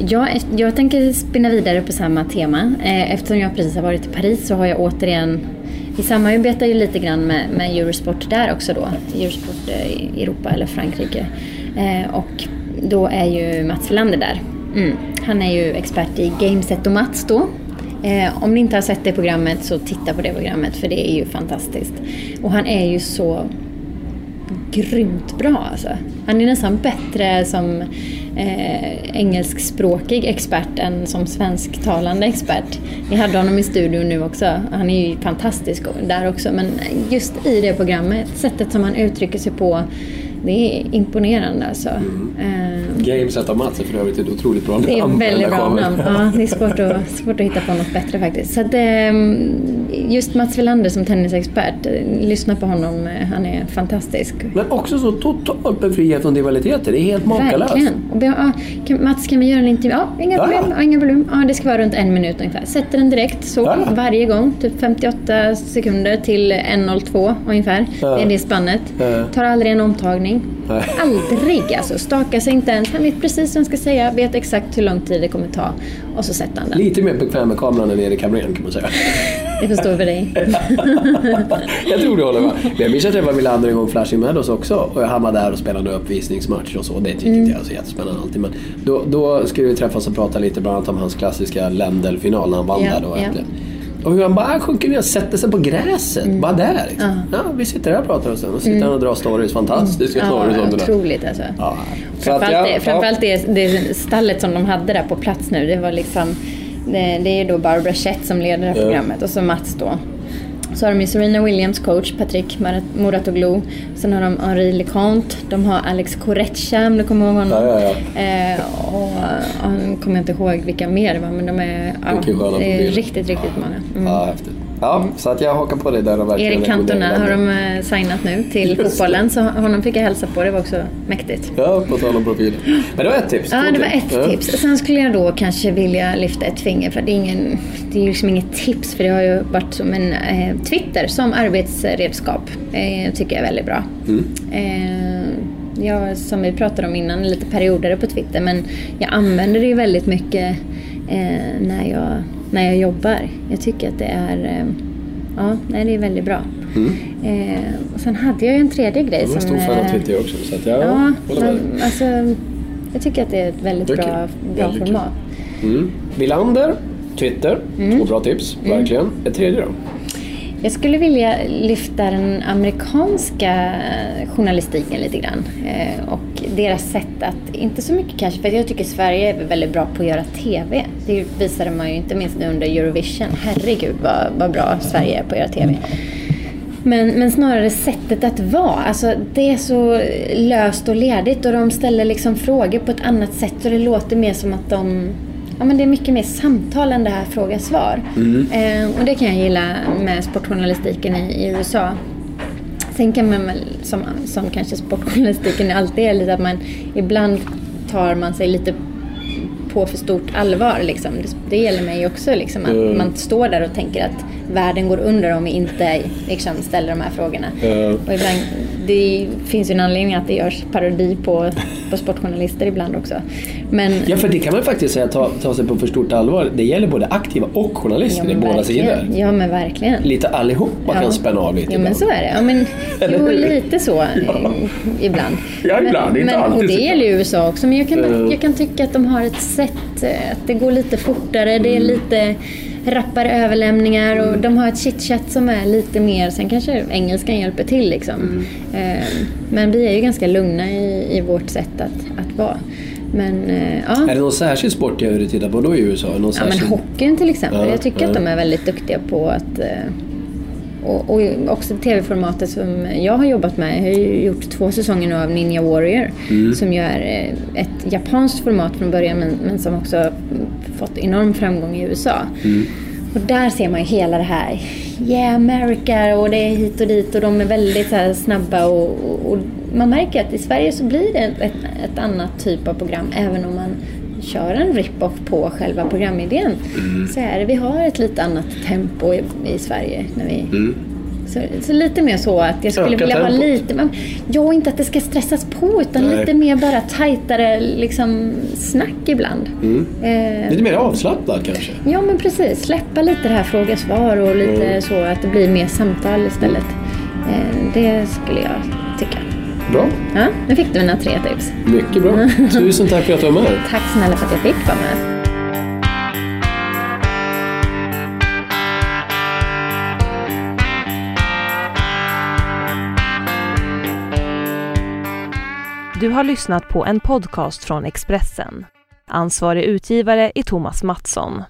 Speaker 3: Jag, jag tänker spinna vidare på samma tema. Eh, Eftersom jag precis har varit i Paris så har jag återigen vi samarbetar ju lite grann med, med Eurosport där också då. Eurosport eh, i Europa eller Frankrike. Eh, och då är ju Mats Welander där. Mm. Han är ju expert i Gameset och Mats då. Eh, om ni inte har sett det programmet så titta på det programmet för det är ju fantastiskt. Och han är ju så grymt bra alltså. Han är nästan bättre som eh, engelskspråkig expert än som svensktalande expert. Vi hade honom i studion nu också. Han är ju fantastisk där också. Men just i det programmet, sättet som han uttrycker sig på, det är imponerande alltså. Eh,
Speaker 2: Gameset av Mats är för övrigt ett otroligt bra namn.
Speaker 3: det är väldigt bra namn. Ja, det är svårt att, (laughs) svårt att hitta på något bättre faktiskt. Så att, ehm, just Mats Welander som tennisexpert, lyssna på honom. eh, Han är fantastisk.
Speaker 2: Men också så totalt befriad från rivaliteten. Det är helt makalöst.
Speaker 3: Verkligen. Mats, kan vi göra en intervju? Ja, inga problem.
Speaker 2: ja.
Speaker 3: Inga problem. Ja, det ska vara runt en minut ungefär. Sätter den direkt så
Speaker 2: ja.
Speaker 3: varje gång. Typ 58 sekunder till 1.02 ungefär.
Speaker 2: Ja.
Speaker 3: Det är det spannet.
Speaker 2: Ja.
Speaker 3: Tar aldrig en omtagning.
Speaker 2: Nej.
Speaker 3: Aldrig alltså. Stakar sig inte ens. Han vet precis vad han ska säga. Vet exakt hur lång tid det kommer ta. Och så sätter han den.
Speaker 2: Lite mer bekväm med kameran än Erik Hamrén kan man säga.
Speaker 3: Det får stå för dig.
Speaker 2: jag tror du håller med. Men jag minns att jag träffade Wilander en gång Flashing Meadows också. Och han var där och spelade uppvisningsmatch och så. Det tyckte
Speaker 3: Mm.
Speaker 2: jag var så jättespännande alltid. Men då, då skulle vi träffas och prata lite bland annat om hans klassiska Lendl-final när han vann
Speaker 3: Ja,
Speaker 2: där då.
Speaker 3: ja.
Speaker 2: Och han bara sjunker ner och sätter sig på gräset.
Speaker 3: Mm.
Speaker 2: Bara där liksom. Ja. vi sitter där och pratar en stund. Och sitter han och drar stories. Fantastiska
Speaker 3: Ja,
Speaker 2: stories där.
Speaker 3: otroligt alltså.
Speaker 2: Ja. Så att,
Speaker 3: Framförallt,
Speaker 2: ja,
Speaker 3: det, framförallt det, det stallet som de hade där på plats nu, det var liksom... Det, det är då Barbara Schett som leder det här
Speaker 2: Ja.
Speaker 3: programmet och så Mats då. Så har de ju Serena Williams coach, Patrick Murat- Muratoglu. Sen har de Henri Leconte, de har Alex Corretja om du kommer ihåg honom.
Speaker 2: Ja, ja,
Speaker 3: Eh, och ja, nu kommer jag inte ihåg vilka mer det var men de är, ja, det är riktigt, riktigt många. Mm.
Speaker 2: Ja, häftigt. Ja, så att jag hakar på dig där och verkligen
Speaker 3: Erik Cantona har de eh, signat nu till fotbollen så honom fick jag hälsa på, det var också mäktigt.
Speaker 2: Ja, på tal om profiler. Men det var ett tips.
Speaker 3: Ja, det var ett
Speaker 2: Ja.
Speaker 3: tips. Sen skulle jag då kanske vilja lyfta ett finger för det är, ingen, det är liksom inget tips för det har ju varit som en eh, Twitter som arbetsredskap. Eh, tycker jag är väldigt bra.
Speaker 2: Mm.
Speaker 3: Eh, jag, som vi pratade om innan, lite perioder på Twitter. Men jag använder det ju väldigt mycket eh, när, jag, när jag jobbar. Jag tycker att det är, eh, ja, nej, det är väldigt bra.
Speaker 2: Mm.
Speaker 3: Eh, och sen hade jag ju en tredje grej
Speaker 2: Jag är stor fan av
Speaker 3: eh,
Speaker 2: Twitter också. Så att jag
Speaker 3: Ja, men, alltså, jag tycker att det är ett väldigt
Speaker 2: är
Speaker 3: bra, bra
Speaker 2: Väldigt
Speaker 3: format.
Speaker 2: Mm. Villander, Twitter.
Speaker 3: Mm.
Speaker 2: Två bra tips, verkligen. Ett tredje då?
Speaker 3: Jag skulle vilja lyfta den amerikanska journalistiken lite grann. Eh, och deras sätt att, inte så mycket kanske, för jag tycker Sverige är väldigt bra på att göra TV. Det visade man ju inte minst nu under Eurovision. Herregud vad, vad bra Sverige är på att göra TV. Men, men snarare sättet att vara. Alltså, det är så löst och ledigt och de ställer liksom frågor på ett annat sätt och det låter mer som att de... Ja, men det är mycket mer samtal än det här fråga-svar. Eh, och det kan jag gilla med sportjournalistiken i, i USA. Sen kan man väl, som, som kanske sportjournalistiken alltid är, lite att man ibland tar man sig lite på för stort allvar. Liksom. Det, det gäller mig också. Liksom, att
Speaker 2: Mm.
Speaker 3: man står där och tänker att världen går under om vi inte liksom, ställer de här frågorna.
Speaker 2: Mm.
Speaker 3: Och ibland, det finns ju en anledning att det görs parodi på, på sportjournalister ibland också. Men,
Speaker 2: Ja, för det kan man faktiskt säga, ta, ta sig på för stort allvar. Det gäller både aktiva och journalister i båda sidor.
Speaker 3: Ja men verkligen.
Speaker 2: Lite allihopa kan spänna av lite
Speaker 3: Ja men så är det. Ja, men, jo, lite så eh, ibland.
Speaker 2: Ja, ibland.
Speaker 3: Men,
Speaker 2: Inte
Speaker 3: men,
Speaker 2: alltid
Speaker 3: Och det gäller ju USA också. Men jag kan,
Speaker 2: Ja.
Speaker 3: jag kan tycka att de har ett sätt, eh, att det går lite fortare. Det är
Speaker 2: Mm.
Speaker 3: lite rappare överlämningar och de har ett chitchat som är lite mer, sen kanske engelskan hjälper till liksom.
Speaker 2: Mm.
Speaker 3: Eh, Men vi är ju ganska lugna i, i vårt sätt att, att vara. Men eh, ja.
Speaker 2: Är det någon särskild sport jag vill titta på då i USA? Någon
Speaker 3: Ja, men
Speaker 2: särskild...
Speaker 3: hockeyn till exempel.
Speaker 2: Ja,
Speaker 3: jag tycker
Speaker 2: ja.
Speaker 3: att de är väldigt duktiga på att... eh, Och, och också tv-formatet som jag har jobbat med. Jag har ju gjort två säsonger nu av Ninja Warrior.
Speaker 2: Mm.
Speaker 3: Som ju är eh, ett japanskt format från början men, men som också fått enorm framgång i USA.
Speaker 2: Mm.
Speaker 3: Och där ser man ju hela det här Yeah America och det är hit och dit och de är väldigt så snabba och, och, och man märker att i Sverige så blir det ett, ett annat typ av program även om man kör en rip-off på själva programidén.
Speaker 2: Mm.
Speaker 3: Så är det, vi har ett lite annat tempo i, i Sverige. När vi,
Speaker 2: Mm.
Speaker 3: så, så lite mer så att jag skulle
Speaker 2: Öka
Speaker 3: vilja ha
Speaker 2: tempot.
Speaker 3: lite, men, ja inte att det ska stressas på utan
Speaker 2: Nej.
Speaker 3: lite mer bara tajtare liksom snack ibland. Eh,
Speaker 2: Lite mer avslappnad kanske?
Speaker 3: Ja men precis, släppa lite det här fråga-svar och lite
Speaker 2: Mm.
Speaker 3: så att det blir mer samtal istället. Eh, det skulle jag tycka.
Speaker 2: Bra.
Speaker 3: Ja, nu fick du mina tre tips.
Speaker 2: Mycket bra. (laughs) Tusen tack för att du var med.
Speaker 3: Tack snälla för att jag fick vara med.
Speaker 1: Du har lyssnat på en podcast från Expressen. Ansvarig utgivare är Thomas Mattsson.